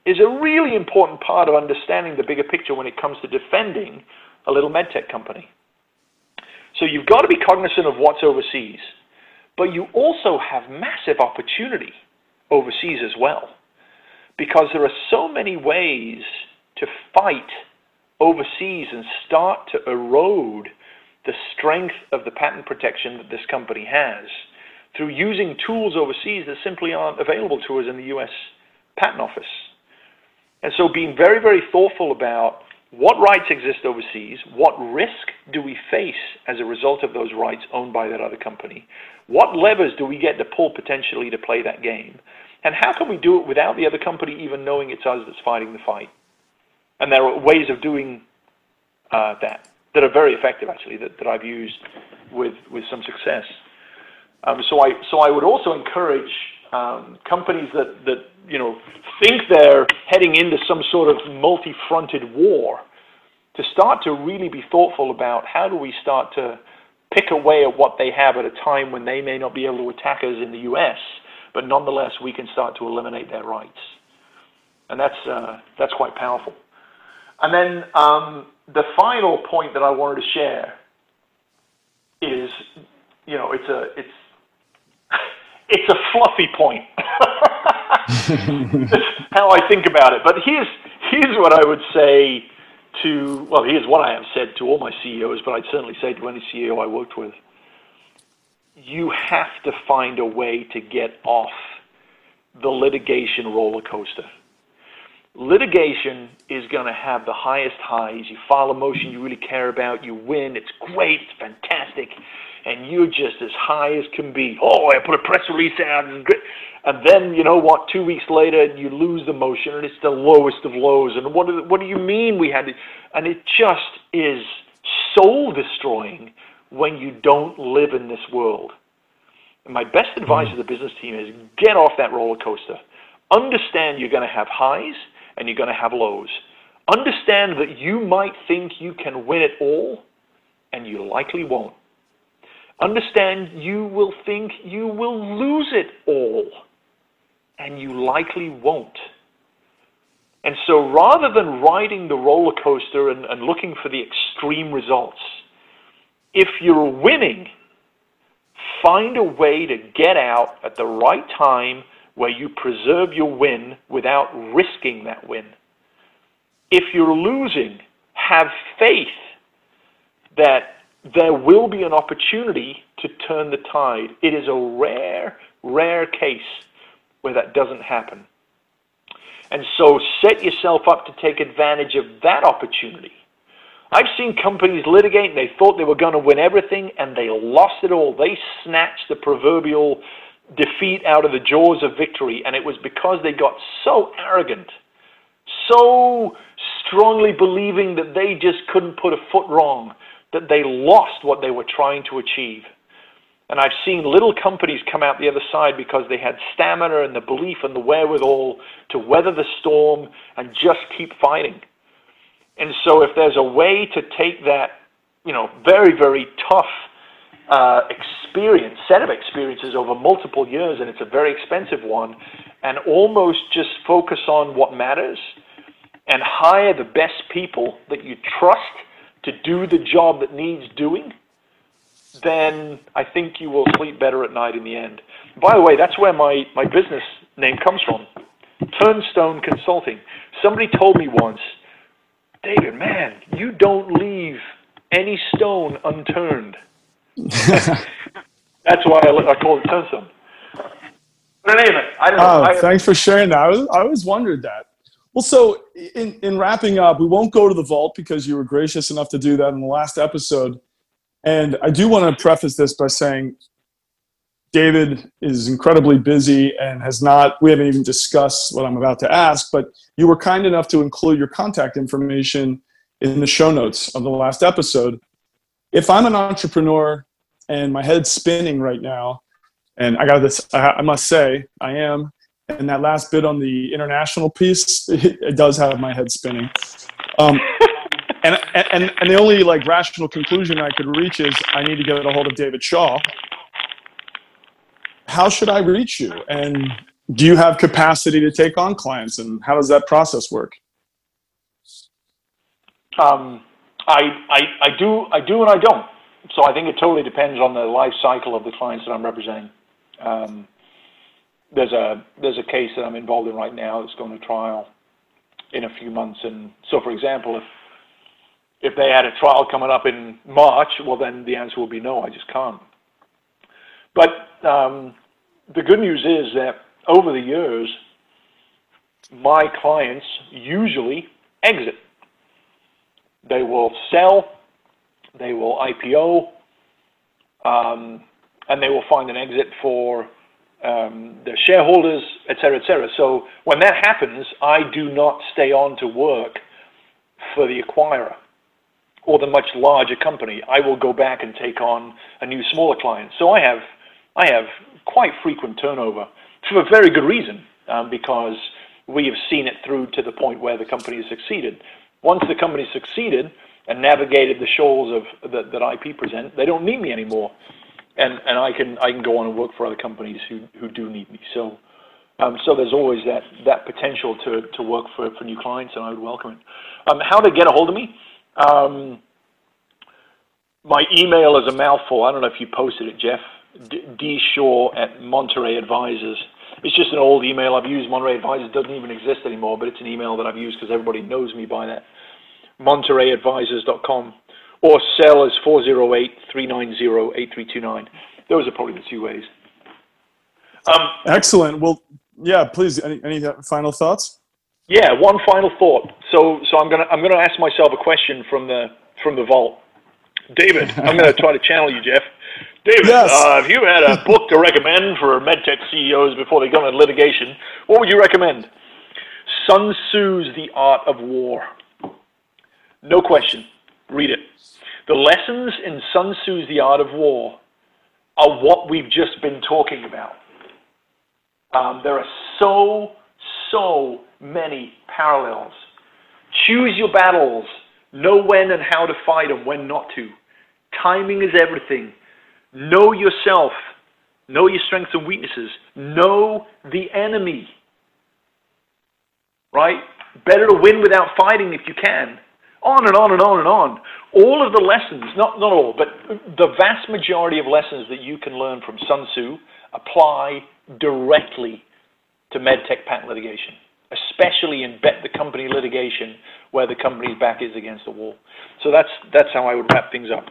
is a really important part of understanding the bigger picture when it comes to defending a little medtech company. So you've got to be cognizant of what's overseas, but you also have massive opportunity overseas as well, because there are so many ways to fight overseas and start to erode the strength of the patent protection that this company has through using tools overseas that simply aren't available to us in the US Patent Office. And so being very, very thoughtful about what rights exist overseas, what risk do we face as a result of those rights owned by that other company, what levers do we get to pull potentially to play that game, and how can we do it without the other company even knowing it's us that's fighting the fight? And there are ways of doing uh, that that are very effective, actually, that, that I've used with, with some success. Um, so, I, so I would also encourage um, companies that, that you know think they're heading into some sort of multi-fronted war to start to really be thoughtful about how do we start to pick away at what they have at a time when they may not be able to attack us in the U.S., but nonetheless we can start to eliminate their rights, and that's uh, that's quite powerful. And then um, the final point that I wanted to share is, you know, it's a it's it's a fluffy point. how I think about it. But here's here's what I would say to well, here's what I have said to all my CEOs, but I'd certainly say to any CEO I worked with. You have to find a way to get off the litigation roller coaster. Litigation is going to have the highest highs. You file a motion you really care about, you win, it's great, it's fantastic and you're just as high as can be. Oh, I put a press release out, and, and then you know what? Two weeks later, you lose the motion, and it's the lowest of lows. And what do, what do you mean we had to? And it just is soul destroying when you don't live in this world. And my best advice mm. to the business team is get off that roller coaster. Understand you're going to have highs and you're going to have lows. Understand that you might think you can win it all, and you likely won't. Understand you will think you will lose it all, and you likely won't. And so rather than riding the roller coaster and, and looking for the extreme results, if you're winning, find a way to get out at the right time where you preserve your win without risking that win. If you're losing, have faith that there will be an opportunity to turn the tide. It is a rare, rare case where that doesn't happen. And so set yourself up to take advantage of that opportunity. I've seen companies litigate and they thought they were going to win everything and they lost it all. They snatched the proverbial defeat out of the jaws of victory and it was because they got so arrogant, so strongly believing that they just couldn't put a foot wrong that they lost what they were trying to achieve. And I've seen little companies come out the other side because they had stamina and the belief and the wherewithal to weather the storm and just keep fighting. And so if there's a way to take that, you know, very, very tough uh, experience, set of experiences over multiple years, and it's a very expensive one, and almost just focus on what matters and hire the best people that you trust to do the job that needs doing, then I think you will sleep better at night in the end. By the way, that's where my, my business name comes from Turnstone Consulting. Somebody told me once, David, man, you don't leave any stone unturned. that's why I, I call it Turnstone. But anyway, I don't know. Oh, thanks for sharing that. I, was, I always wondered that. Well, so in, in wrapping up, we won't go to the vault because you were gracious enough to do that in the last episode. And I do want to preface this by saying David is incredibly busy and has not, we haven't even discussed what I'm about to ask, but you were kind enough to include your contact information in the show notes of the last episode. If I'm an entrepreneur and my head's spinning right now, and I got this, I must say, I am, and that last bit on the international piece, it, it does have my head spinning. Um, and, and, and the only like rational conclusion I could reach is I need to get a hold of David Shaw. How should I reach you? And do you have capacity to take on clients? And how does that process work? Um, I, I, I do I do and I don't. So I think it totally depends on the life cycle of the clients that I'm representing. Um, there's a there's a case that I'm involved in right now that's going to trial in a few months. And so, for example, if if they had a trial coming up in March, well, then the answer will be no. I just can't. But um, the good news is that over the years, my clients usually exit. They will sell, they will IPO, um, and they will find an exit for um, their shareholders, et cetera, et cetera. So when that happens, I do not stay on to work for the acquirer or the much larger company. I will go back and take on a new smaller client. So I have I have quite frequent turnover for a very good reason um, because we have seen it through to the point where the company has succeeded. Once the company succeeded and navigated the shoals of that, that IP present, they don't need me anymore, and and I can I can go on and work for other companies who who do need me. So. Um, so there's always that, that potential to, to work for, for new clients, and I would welcome it. Um, how to get a hold of me? Um, my email is a mouthful. I don't know if you posted it, Jeff. D, D Shaw at Monterey Advisors. It's just an old email I've used. Monterey Advisors doesn't even exist anymore, but it's an email that I've used because everybody knows me by that. MontereyAdvisors.com or cell is 408-390-8329. Those are probably the two ways. Um, Excellent. Well, yeah, please. Any, any final thoughts? Yeah, one final thought. So, so I'm gonna I'm gonna ask myself a question from the from the vault. David, I'm gonna try to channel you, Jeff. David, yes. uh, if you had a book to recommend for medtech CEOs before they go into litigation, what would you recommend? Sun Tzu's The Art of War. No question. Read it. The lessons in Sun Tzu's The Art of War are what we've just been talking about. Um, there are so, so many parallels. Choose your battles. Know when and how to fight and when not to. Timing is everything. Know yourself. Know your strengths and weaknesses. Know the enemy. Right? Better to win without fighting if you can. On and on and on and on. All of the lessons, not, not all, but the vast majority of lessons that you can learn from Sun Tzu apply directly to medtech patent litigation, especially in bet the company litigation where the company's back is against the wall. So that's that's how I would wrap things up.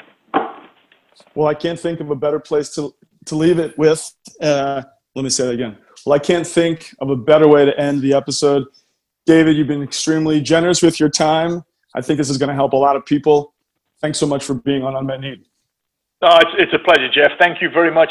Well, I can't think of a better place to to leave it with. Uh, let me say that again. Well, I can't think of a better way to end the episode. David, you've been extremely generous with your time. I think this is going to help a lot of people. Thanks so much for being on Unmet Need. Uh, it's, it's a pleasure, Jeff. Thank you very much